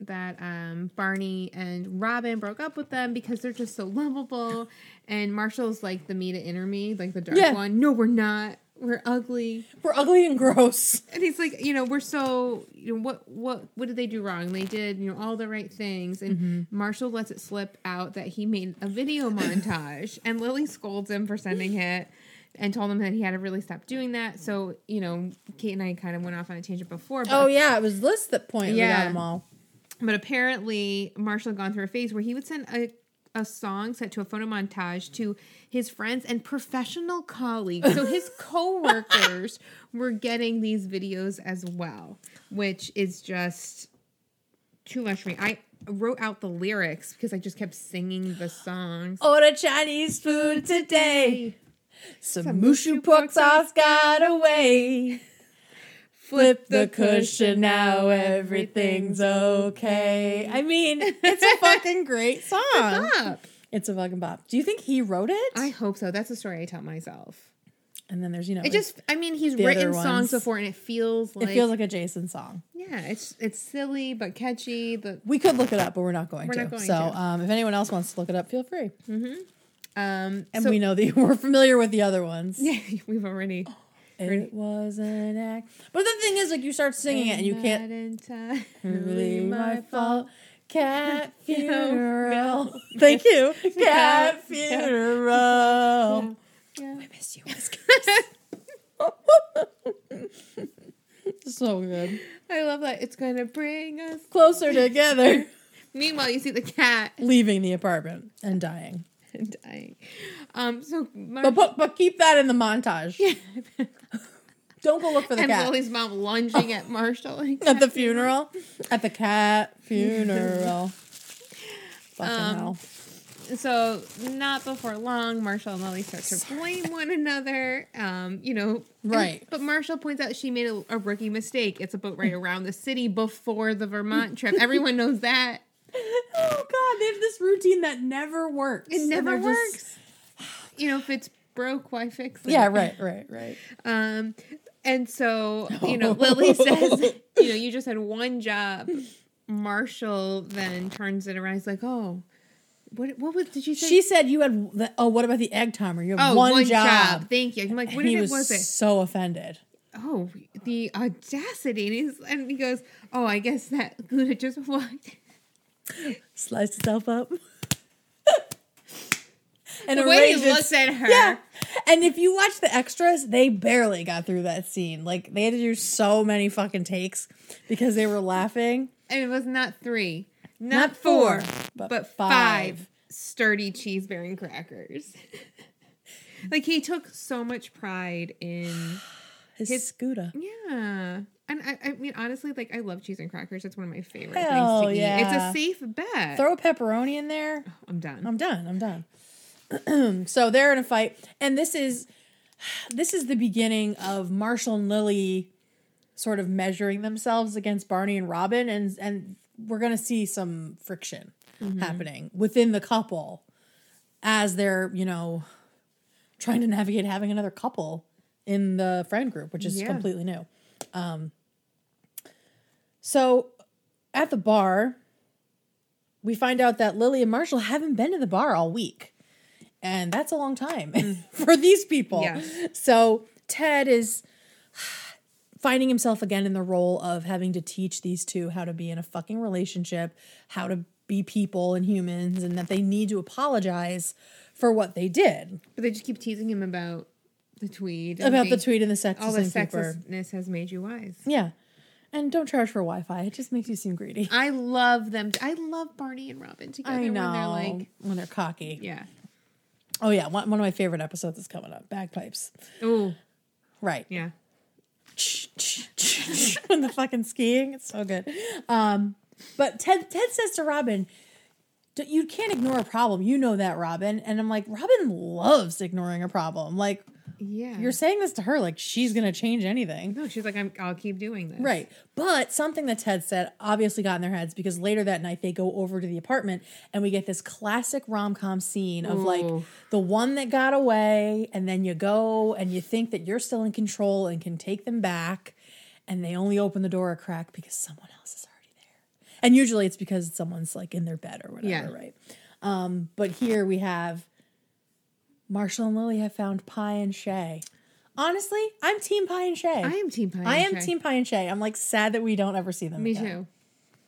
that um, Barney and Robin broke up with them because they're just so lovable. And Marshall's like the me to inner me, like the dark Yeah. one. No, we're not. We're ugly. We're ugly and gross. And he's like, you know, we're so, you know, what, what, what did they do wrong? They did, you know, all the right things. And Mm-hmm. Marshall lets it slip out that he made a video montage, and Lily scolds him for sending it, and told him that he had to really stop doing that. So, you know, Kate and I kind of went off on a tangent before. But Oh yeah, it was Liz that point. Yeah, we got them all. but apparently, Marshall had gone through a phase where he would send a, a song set to a photo montage to his friends and professional colleagues. So his coworkers were getting these videos as well, which is just too much for me. I wrote out the lyrics because I just kept singing the songs. Order Chinese food today. Some moo shu pork sauce got away. Flip the cushion now, everything's okay. I mean, it's a fucking great song. Up. It's a fucking bop. Do you think he wrote it? I hope so. That's a story I tell myself. and then there's you know, It just, I mean, he's The other written ones. songs before, and it feels like it feels like a Jason song. Yeah, it's it's silly but catchy. but We could look it up, but we're not going We're to. not going so, to. Um, if anyone else wants to look it up, feel free. um And so, we know that we're familiar with the other ones. yeah, we've already It was an act. But the thing is, like, you start singing it and you can't in time. really my fault. Cat funeral. Thank you. Cat funeral. Yeah. I miss you. so good. I love that. It's gonna bring us. Closer together. Meanwhile, you see the cat Leaving the apartment and dying. dying. Um. So Mar- But, but, but keep that in the montage. Yeah. Don't go look for the and cat. Lily's mom lunging at Marshall like, At the funeral. At the cat funeral. Fucking Um, hell. So not before long, Marshall and Lily start to blame one another. Um, you know, Right. But Marshall points out she made a, a rookie mistake. It's a boat ride around the city before the Vermont trip. Everyone knows that. Oh god, they have this routine that never works. It never they're just- works. You know, if it's broke, why fix it? Yeah, right, right, right. Um, and so you know, Lily says, you know, you just had one job. Marshall then turns it around. He's like, oh, what? What was? Did you say? She said you had. The, oh, what about the egg timer? You have oh, one, job. Thank you. I'm like, what he it was, was it? so offended. Oh, the audacity! And, he's, and he goes, oh, I guess that Gouda just walked. Sliced itself up. and The way he looks at her. Yeah. And if you watch the extras, they barely got through that scene. Like they had to do so many fucking takes because they were laughing. And it was not three, not, Not four, four, but, but five. five. sturdy cheese bearing crackers. like he took so much pride in His, His- scooter. yeah. And I, I mean, honestly, like I love cheese and crackers. It's one of my favorite Hell things to yeah. eat. It's a safe bet. Throw a pepperoni in there. I'm done. I'm done. I'm done. so they're in a fight, and this is this is the beginning of Marshall and Lily sort of measuring themselves against Barney and Robin, and and we're gonna see some friction. happening within the couple as they're, you know, trying to navigate having another couple in the friend group, which is Yeah. completely new. Um, so at the bar, we find out that Lily and Marshall haven't been to the bar all week. And that's a long time for these people. Yeah. So Ted is finding himself again in the role of having to teach these two how to be in a fucking relationship, how to be people and humans, and that they need to apologize for what they did. But they just keep teasing him about the tweed. and About the tweet and the sexist All the innkeeper. sexistness has made you wise. Yeah. And don't charge for Wi Fi. It just makes you seem greedy. I love them. I love Barney and Robin together I know. when they're like, when they're cocky. yeah. Oh, yeah. One, one of my favorite episodes is coming up Bagpipes. Oh, Right. yeah. when the fucking skiing. It's so good. Um, but Ted Ted says to Robin, "You can't ignore a problem. You know that, Robin." And I'm like, Robin loves ignoring a problem. Like Yeah. you're saying this to her, like she's gonna change anything. no, she's like, I'm, I'll keep doing this. Right. But something that Ted said obviously got in their heads because later that night they go over to the apartment and we get this classic rom com scene of like the one that got away, and then you go and you think that you're still in control and can take them back, and they only open the door a crack because someone else is already there. And usually it's because someone's like in their bed or whatever, Yeah. right? Um, but here we have Marshall and Lily have found Pie and Shay. Honestly, I'm Team Pie and Shay. I am Team Pie. And I am Shay. Team Pie and Shay. I'm like sad that we don't ever see them. Me again.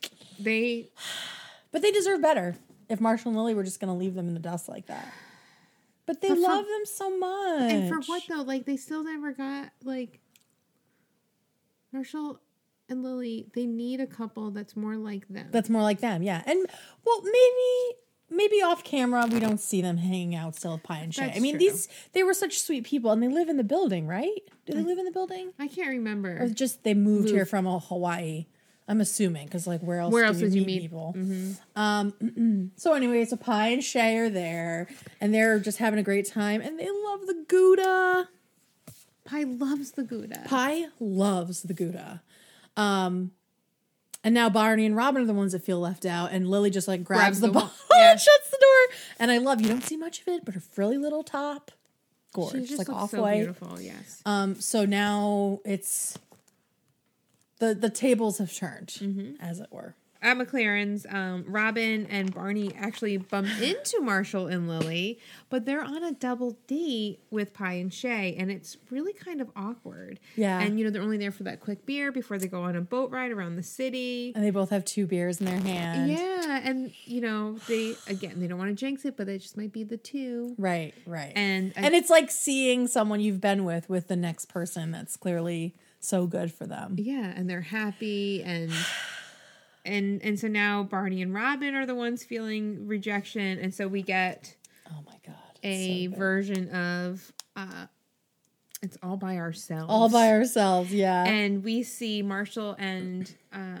too. They, But they deserve better if Marshall and Lily were just going to leave them in the dust like that. But they But for- love them so much. and for what though? Like they still never got like Marshall and Lily. They need a couple that's more like them. That's more like them, yeah. And well, maybe maybe off camera we don't see them hanging out still Pie and Shay. I mean, true. these they were such sweet people, and they live in the building, right? Do they live in the building, I can't remember. or just they moved, here from uh, Hawaii? I'm assuming because like where else? Where do else you would you meet meet? people? Um. So anyway, so Pie and Shay are there, and they're just having a great time, and they love the Gouda. Pie loves the Gouda. Pie loves the Gouda. Um, and now Barney and Robin are the ones that feel left out, and Lily just like grabs, Grabs the, the bottle yeah. and shuts the door. And I love you don't see much of it, but her frilly little top, gorgeous, like off so white. beautiful. Yes. um, so now it's the the tables have turned, Mm-hmm. as it were. At McLaren's, um, Robin and Barney actually bump into Marshall and Lily, but they're on a double date with Pie and Shay, and it's really kind of awkward. Yeah. And you know they're only there for that quick beer before they go on a boat ride around the city. And they both have two beers in their hand. yeah, and you know they again they don't want to jinx it, but it just might be the two. Right, right. And and it's like seeing someone you've been with with the next person that's clearly so good for them. Yeah, and they're happy and and and so now Barney and Robin are the ones feeling rejection, and so we get Oh my god. a so version of uh it's all by ourselves. all by ourselves, yeah. and we see Marshall and uh,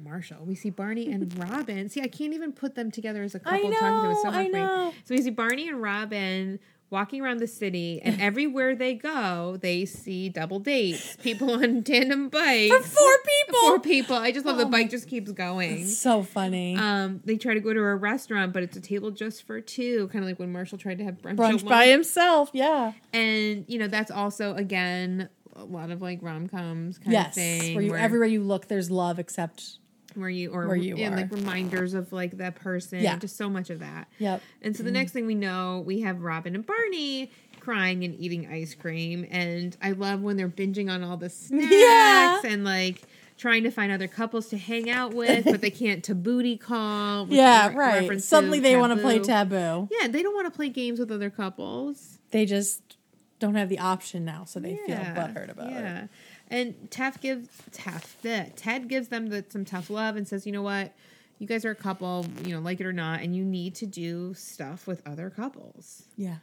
Marshall. We see Barney and Robin. See, I can't even put them together as a couple talking to so I. So we see Barney and Robin walking around the city, and everywhere they go, they see double dates, people on tandem bikes. For four people. Four people. I just love the Oh bike just keeps going. so funny. Um, they try to go to a restaurant, but it's a table just for two, kind of like when Marshall tried to have brunch, Brunch by himself, yeah. and you know that's also again a lot of like rom coms kind yes. of thing, Where you everywhere you look, there's love except where you or where you yeah, are. like reminders of like that person, Yeah. just so much of that. Yep. And so the mm-hmm. next thing we know, we have Robin and Barney crying and eating ice cream, and I love when they're binging on all the snacks Yeah. and like trying to find other couples to hang out with, but they can't to booty call. Yeah, re- right. Suddenly they want to play taboo. Yeah, they don't want to play games with other couples. They just don't have the option now, so they feel Yeah, butthurt about yeah. it. And Taff gives Taff the Ted gives them the, some tough love and says, you know what, you guys are a couple, you know, like it or not, and you need to do stuff with other couples. Yeah.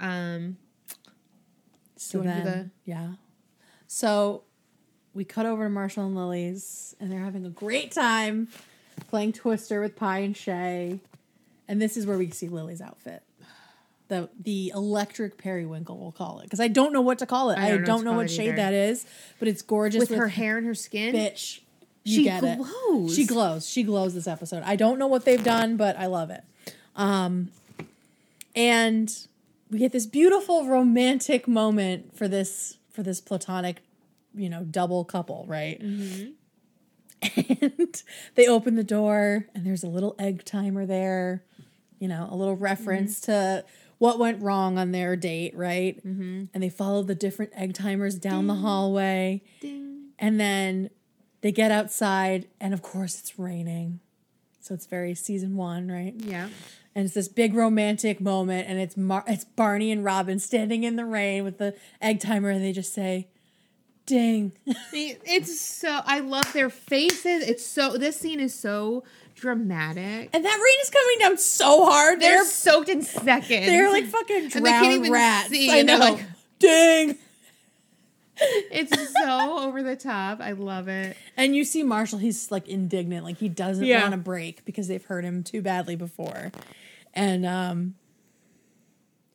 Um, So you wanna do then, yeah. So we cut over to Marshall and Lily's, and they're having a great time playing Twister with Pie and Shay. And this is where we see Lily's outfit. The the electric periwinkle, we'll call it. Because I don't know what to call it. I I don't don't know, know what shade it that is, but it's gorgeous with, her hair and her skin. bitch. you She get it. glows. She glows. She glows this episode. I don't know what they've done, but I love it. Um, and we get this beautiful romantic moment for this for this platonic, you know, double couple, right? And they open the door, and there's a little egg timer there, you know, a little reference to what went wrong on their date, right? Mm-hmm. And they follow the different egg timers down the hallway. Ding. And then they get outside, and of course, it's raining. So it's very season one, right? Yeah. And it's this big romantic moment, and it's Mar- it's Barney and Robin standing in the rain with the egg timer, and they just say, "Ding!" It's so I love their faces. It's so this scene is so dramatic. and that rain is coming down so hard. They're They're soaked in seconds. they're like fucking And they can't drowned even rats. see, I and know. they're like- "Ding!" it's so over the top. I love it. And you see Marshall, he's like indignant, like he doesn't Yeah. want to break because they've hurt him too badly before. And um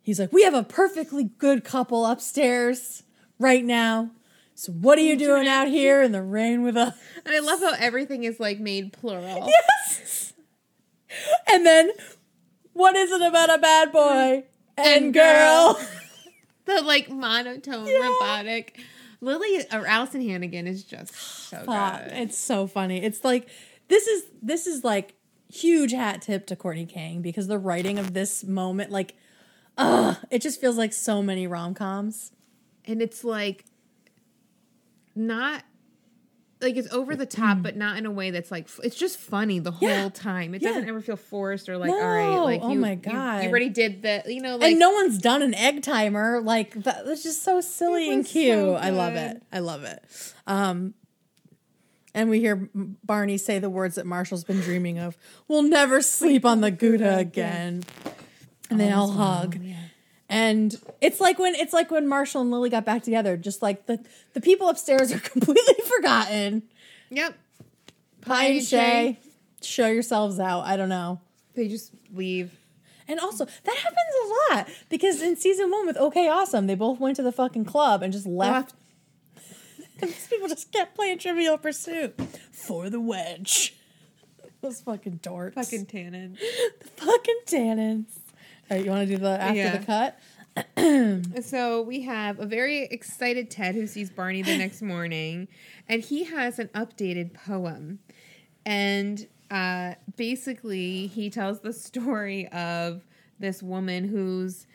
he's like, We have a perfectly good couple upstairs right now. So what are you doing out here in the rain with us? And I love how everything is like made plural. Yes. And then what is it about a bad boy and, And girl? girl. The like monotone Yeah. robotic. Lily or Alyson Hannigan is just so Fuck, good. it's so funny. It's like this is this is like huge hat tip to Courtney Kang because the writing of this moment, like, uh, it just feels like so many rom coms. and it's like not like it's over the top, but not in a way that's like it's just funny the whole Yeah. time. It Yeah. doesn't ever feel forced or like all right, No. like Oh you, my God. you, already did the you know like and no one's done an egg timer. Like that was just so silly and cute. so I love it. I love it. Um, and we hear Barney say the words that Marshall's been dreaming of. We'll never sleep on the Gouda again. And they all hug. And it's like when it's like when Marshall and Lily got back together. Just like the the people upstairs are completely forgotten. Yep. Pie and Shay, show yourselves out. I don't know. They just leave. And also, that happens a lot because in season one with OK Awesome, they both went to the fucking club and just left. And these people just kept playing Trivial Pursuit for the wedge. Those fucking dorks. Fucking Tannen. fucking tannins. All right, you want to do the after Yeah. the cut? So we have a very excited Ted who sees Barney the next morning, and he has an updated poem. And uh, basically, he tells the story of this woman whose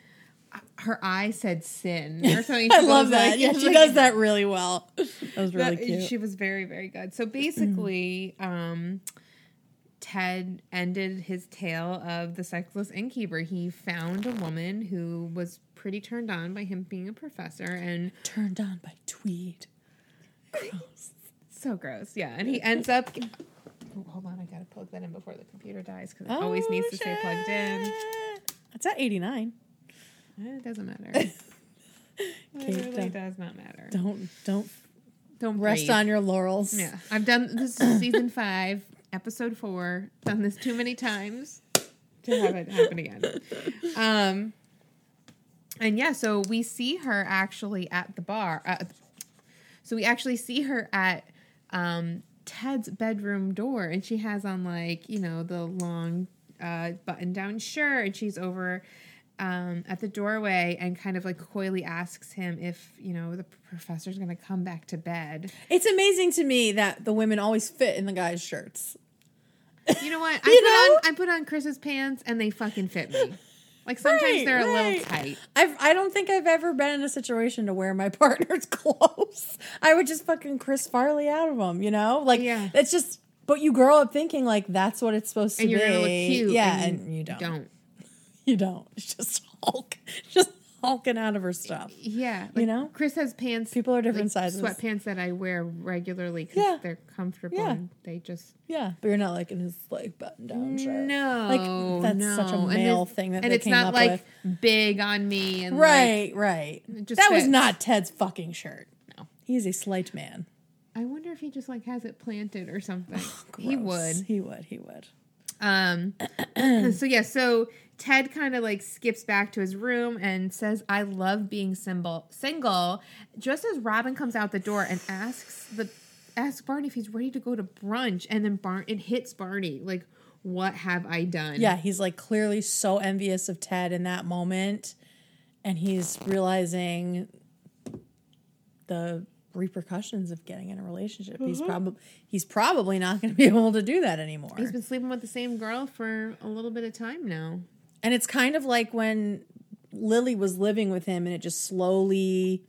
her eye said sin or something. I love that. like- yeah, she like- does that really well. That was really that- cute. She was very, very good. So basically, um, Ted ended his tale of the sexless innkeeper. He found a woman who was pretty turned on by him being a professor and Turned on by Tweed. Gross. so gross. Yeah. And he ends up. Oh, hold on, I gotta plug that in before the computer dies because it always needs to stay plugged in. Oh. It's at 89. Eh, It doesn't matter. it really does not matter. Don't don't Don't rest breathe. on your laurels. Yeah, I've done this is season five, episode four. Done this too many times to have it happen again. Um, and yeah, so we see her actually at the bar. Uh, so we actually see her at um, Ted's bedroom door, and she has on like you know the long uh, button-down shirt, and she's over um, at the doorway and kind of like coyly asks him if you know the professor's going to come back to bed. It's amazing to me that the women always fit in the guys' shirts. You know what? I You put know? on I put on Chris's pants and they fucking fit me. Like sometimes Right, they're a little tight. I've I don't think I've ever been in a situation to wear my partner's clothes. I would just fucking Chris Farley out of them, you know? Like Yeah. it's just but you grow up thinking like that's what it's supposed to And be. you're gonna look cute. Yeah, and, you don't. Don't. You don't. It's just Hulk just hulking out of her stuff. Yeah. You know? Chris has pants. People are different like, sizes. Sweatpants that I wear regularly because Yeah. they're comfortable Yeah. and they just Yeah, but you're not like in his like button down shirt. no. Like, that's no. such a male thing that and they it's came not up like with. big on me and like, Right, right. just that was not Ted's fucking shirt. No. He is a slight man. I wonder if he just like has it planted or something. he Gross. would. He would. He would. Um, so yeah, so Ted kind of like skips back to his room and says, "I love being symbol single." Just as Robin comes out the door and asks the asks Barney if he's ready to go to brunch, and then Bar it hits Barney like, "What have I done?" Yeah, he's like clearly so envious of Ted in that moment. And he's realizing the repercussions of getting in a relationship. He's uh-huh. probably he's probably not going to be able to do that anymore. he's been sleeping with the same girl for a little bit of time now. And it's kind of like when Lily was living with him and it just slowly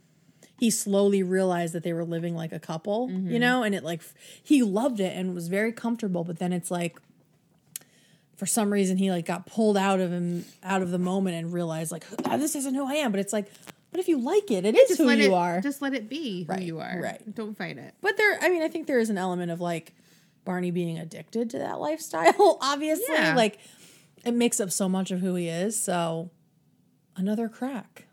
he slowly realized that they were living like a couple, you know, and it like he loved it and was very comfortable, but then it's like for some reason he like got pulled out of him out of the moment and realized like "Ah, this isn't who I am, but it's like but if you like it, it is Just who you it, are. Just let it be who Right, you are. right. Don't fight it. But there, I mean, I think there is an element of like Barney being addicted to that lifestyle, obviously. Yeah. Like it makes up so much of who he is. So another crack.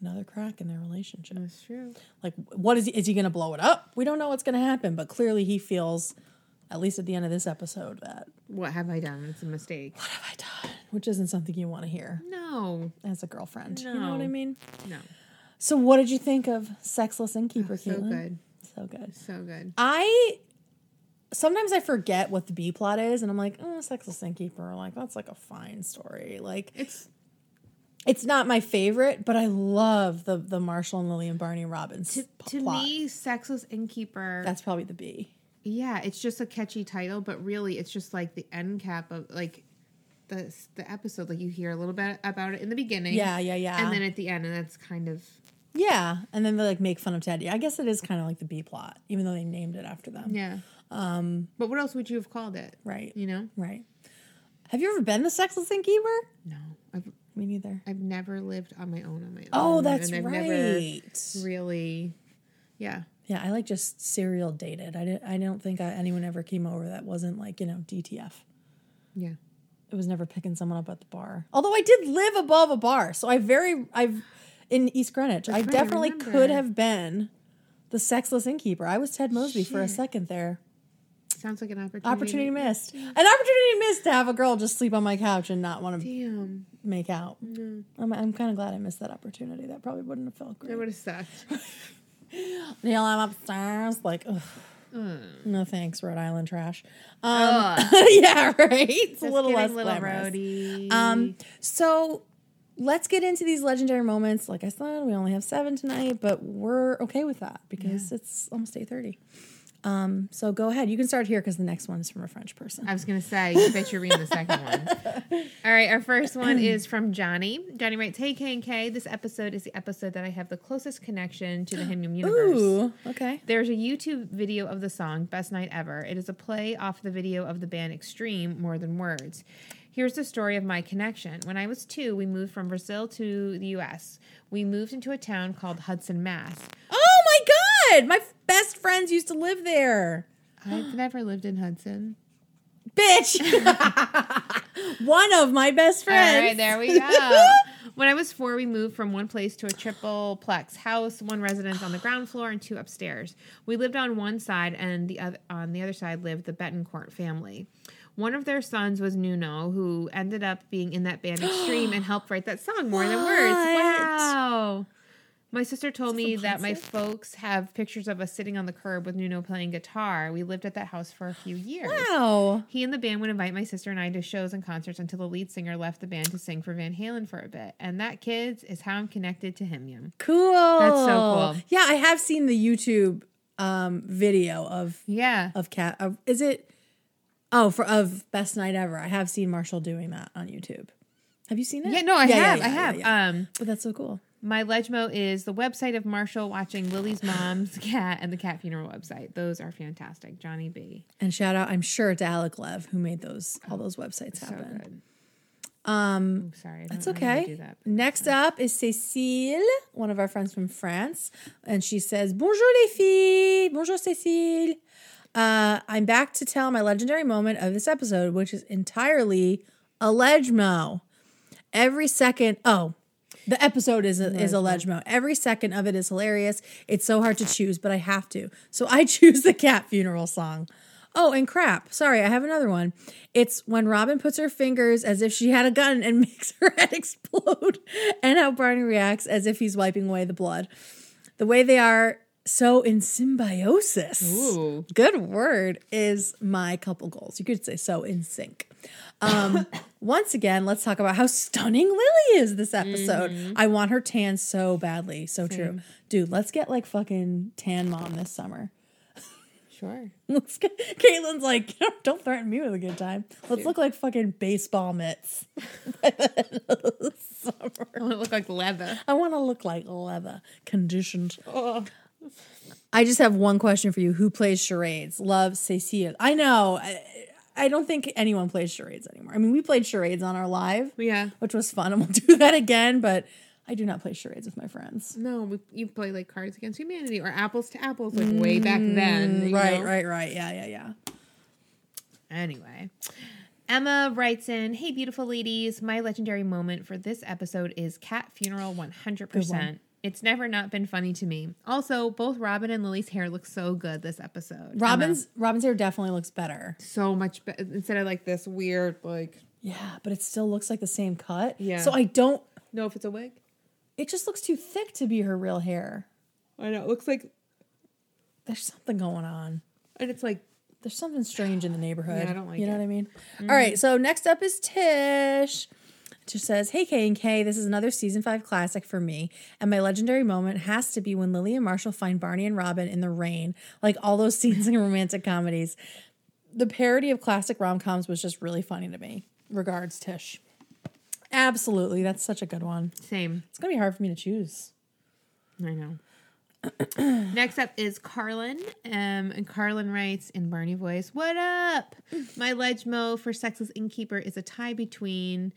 Another crack in their relationship. That's true. Like, what is he, is he going to blow it up? We don't know what's going to happen, but clearly he feels, at least at the end of this episode, that What have I done? It's a mistake. what have I done? Which isn't something you want to hear No, as a girlfriend. You know what I mean? no. So, what did you think of Sexless Innkeeper? Ah, so Caitlin? good. So good. So good. I sometimes I forget what the B plot is, and I'm like, mm, oh, Sexless Innkeeper. Like that's like a fine story. Like It's it's not my favorite, but I love the the Marshall and Lily and Barney Robbins to, p- to me, Sexless Innkeeper. that's probably the B. yeah, it's just a catchy title, but really, it's just like the end cap of like the the episode. Like you hear a little bit about it in the beginning. Yeah, yeah, yeah. and then at the end, and that's kind of yeah, and then they like make fun of Teddy. I guess it is kind of like the B plot, even though they named it after them. yeah. Um, but what else would you have called it? Right. You know? Right. Have you ever been the Sexless Innkeeper? No, I've Me neither. I've never lived on my own on my own. Oh, that's and I've right. never really, yeah. Yeah, I like just serial dated. I didn't. I don't think I, anyone ever came over that wasn't like you know DTF. Yeah. it was never picking someone up at the bar. Although I did live above a bar, so I very I've in East Greenwich. I I definitely remember. could have been the sexless innkeeper. I was Ted Mosby for a second there. Sounds like an opportunity. Opportunity missed. An opportunity missed to have a girl just sleep on my couch and not want to Damn. make out. I'm, I'm kind of glad I missed that opportunity. That probably wouldn't have felt That great. would have sucked. Neil, I'm upstairs. Like, ugh. no thanks, Rhode Island trash. Um, yeah, right. It's a little less little glamorous. roadie. Um, so let's get into these legendary moments. Like I said, we only have seven tonight, but we're okay with that because it's almost eight thirty. Um, so go ahead. You can start here because the next one is from a French person. I was gonna say, you bet you're reading the second one. All right, our first one is from Johnny. Johnny writes, "Hey K and K, this episode is the episode that I have the closest connection to the HIMYM universe." Ooh, okay. There's a YouTube video of the song Best Night Ever. It is a play off the video of the band Extreme More Than Words. Here's the story of my connection. When I was two, we moved from Brazil to the US. We moved into a town called Hudson, Mass. Oh my god, my best friends used to live there. I've never lived in Hudson. Bitch. one of my best friends. All right, there we go. when I was four, we moved from one place to a triple plex house, one residence on the ground floor and two upstairs. We lived on one side, and the other on the other side lived the Bettencourt family. One of their sons was Nuno, who ended up being in that band Extreme and helped write that song More Than Words. Wow. My sister told me that my folks have pictures of us sitting on the curb with Nuno playing guitar. We lived at that house for a few years. Wow. He and the band would invite my sister and I to shows and concerts until the lead singer left the band to sing for Van Halen for a bit. And that, kids, is how I'm connected to HIMYM. Cool. That's so cool. Yeah, I have seen the YouTube um, video of Yeah. of cat. Of, is it? Oh, for of best night ever. I have seen Marshall doing that on YouTube. Have you seen it? Yeah, no, I Yeah, have. yeah, I yeah, have. yeah. Um, but that's so cool. My Legmo is the website of Marshall watching Lily's mom's cat and the cat funeral website. Those are fantastic. Johnny B. And shout out, I'm sure to Alec Lev who made those all those websites So happen. good. Um, sorry. I That's don't know how to okay. do that. Next up is Cécile, one of our friends from France, and she says, "Bonjour les filles, bonjour Cécile. Uh, I'm back to tell my legendary moment of this episode, which is entirely a legmo. Every second, oh." The episode is a, is a legmo. Every second of it is hilarious. It's so hard to choose, but I have to. So I choose the cat funeral song. Oh, and crap. Sorry, I have another one. It's when Robin puts her fingers as if she had a gun and makes her head explode, and how Barney reacts as if he's wiping away the blood. The way they are so in symbiosis. Ooh. Good word is my couple goals. You could say so in sync. Um, once again, let's talk about how stunning Lily is this episode. I want her tan so badly. So true. Dude, let's get like fucking tan mom this summer. Sure. Let's get Caitlin's like, don't threaten me with a good time. Let's look like fucking baseball mitts. by the end of the summer. I want to look like leather. I want to look like leather, conditioned. Oh. I just have one question for you. Who plays charades? Love Cecile. I know. I, I don't think anyone plays charades anymore. I mean, we played charades on our live, Yeah. which was fun, and we'll do that again. But I do not play charades with my friends. No, we, you play like Cards Against Humanity or Apples to Apples, like way back mm, then. Right, know? right, right. Yeah, yeah, yeah. Anyway, Emma writes in, "Hey, beautiful ladies, my legendary moment for this episode is cat funeral, one hundred percent. It's never not been funny to me. Also, both Robin and Lily's hair look so good this episode. Robin's Robin's hair definitely looks better. so much better instead of like this weird like. Yeah, but it still looks like the same cut. Yeah. So I don't. know if it's a wig, It just looks too thick to be her real hair. I know it looks like, There's something going on. and it's like There's something strange in the neighborhood. Yeah, I don't like You know it. Mm-hmm. what I mean? All right. So next up is Tish. Tish says, "Hey K and K, this is another season five classic for me, and my legendary moment has to be when Lily and Marshall find Barney and Robin in the rain, like all those scenes in romantic comedies. The parody of classic rom coms was just really funny to me. Regards, Tish. Absolutely, that's such a good one. same. It's gonna be hard for me to choose. I know. Next up is Carlin. Um, and Carlin writes in Barney voice, What up? My ledge mo for Sexless Innkeeper is a tie between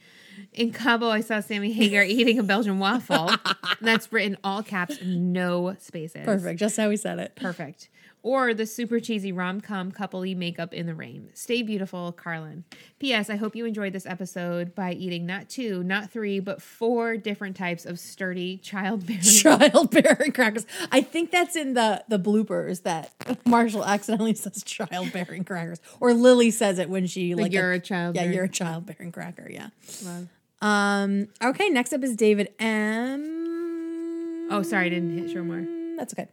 in Cabo I saw Sammy Hagar eating a Belgian waffle. That's written all caps, no spaces. Perfect, just how we said it. Perfect. Or the super cheesy rom com coupley makeup in the rain. Stay beautiful, Carlin. P.S. I hope you enjoyed this episode by eating not two, not three, but four different types of sturdy childbearing childbearing crackers. I think that's in the the bloopers that Marshall accidentally says childbearing crackers, or Lily says it when she like, you're a child Yeah, you're a childbearing cracker. Yeah. Love. Um. Okay. Next up is David M. Oh, sorry, I didn't hit show more. That's okay.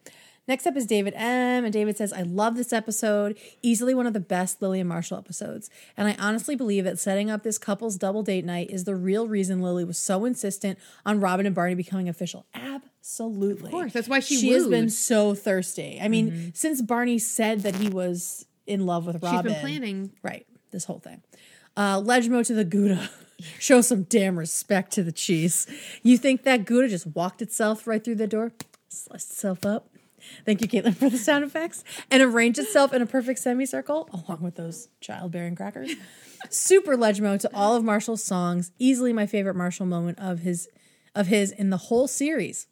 Next up is David M. And David says, I love this episode. Easily one of the best Lily and Marshall episodes. And I honestly believe that setting up this couple's double date night is the real reason Lily was so insistent on Robin and Barney becoming official. Absolutely. Of course. That's why she She has been so thirsty. I mean, since Barney said that he was in love with Robin. She's been planning. Right. This whole thing. Uh, Legmo to the Gouda. Show some damn respect to the cheese. You think that Gouda just walked itself right through the door, sliced itself up? Thank you, Caitlin, for the sound effects, and arranged itself in a perfect semicircle along with those childbearing crackers. Super Legmo to all of Marshall's songs. Easily my favorite Marshall moment of his of his in the whole series.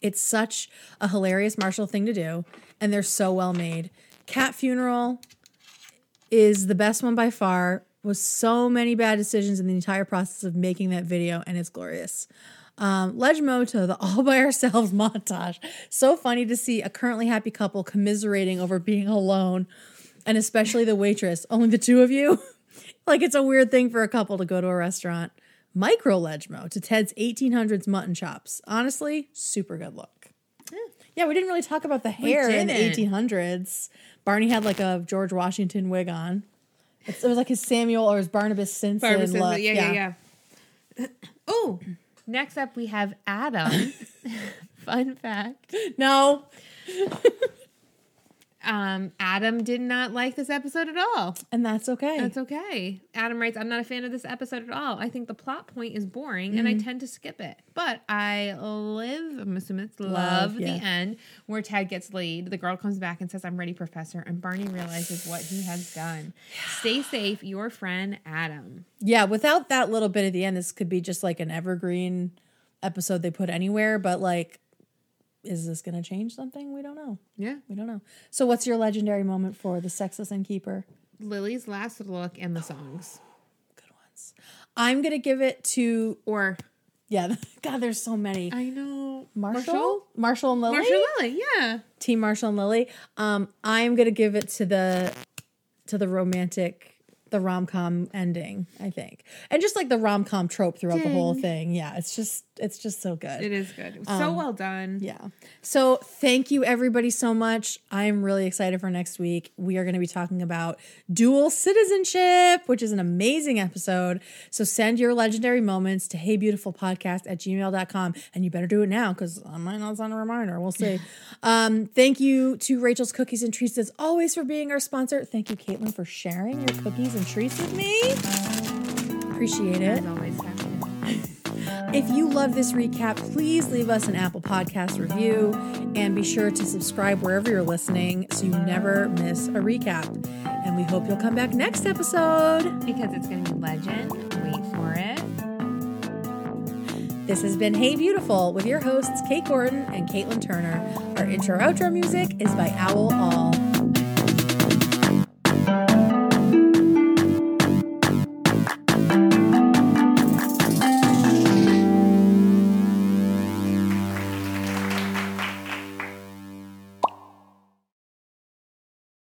It's such a hilarious Marshall thing to do, and they're so well made. Cat Funeral is the best one by far. Was so many bad decisions in the entire process of making that video, and it's glorious. Um, Legmo to the all by ourselves montage. So funny to see a currently happy couple commiserating over being alone, and especially the waitress. Only the two of you. like it's a weird thing for a couple to go to a restaurant. Micro Legmo to Ted's 1800s mutton chops. Honestly, super good look. Yeah, we didn't really talk about the hair in the 1800s. Barney had like a George Washington wig on. It's, it was like his Samuel or his Barnabas Simpson Barbara says look. that- yeah, yeah, yeah. oh, next up we have Adam. Fun fact. No, Um, Adam did not like this episode at all. and that's okay. That's okay. Adam writes, I'm not a fan of this episode at all. I think the plot point is boring and I Mm-hmm. tend to skip it. But I live, I'm assuming it's love, Love, the end where Ted gets laid. The girl comes back and says, I'm ready, Professor. And Barney realizes what he has done. Stay safe, your friend Adam. yeah, without that little bit at the end, this could be just like an evergreen episode they put anywhere. But like, is this going to change something? We don't know. Yeah. We don't know. So, what's your legendary moment for the sexless innkeeper? Lily's last look and the songs. Good ones. I'm going to give it to, Or, yeah, God, there's so many. I know, Marshall? Marshall and Lily? Marshall Lily, yeah. Team Marshall and Lily. Um, I'm gonna give it to the to the romantic, the rom com ending. I think, and just like the rom com trope throughout the whole thing. Yeah, it's just it's just so good. It is good. So well done. Yeah. So thank you everybody so much. I'm really excited for next week. We are going to be talking about dual citizenship, which is an amazing episode. So send your legendary moments to heybeautifulpodcast at gmail.com. And you better do it now because I might not send a reminder. We'll see. um, thank you to Rachel's Cookies and Treats as always for being our sponsor. Thank you, Caitlin, for sharing your cookies and treats with me. Appreciate it. If you love this recap, please leave us an Apple Podcast review and be sure to subscribe wherever you're listening so you never miss a recap. And we hope you'll come back next episode. because it's going to be legend. Wait for it. This has been Hey Beautiful with your hosts, Kate Gordon and Caitlin Turner. Our intro outro music is by Owl All.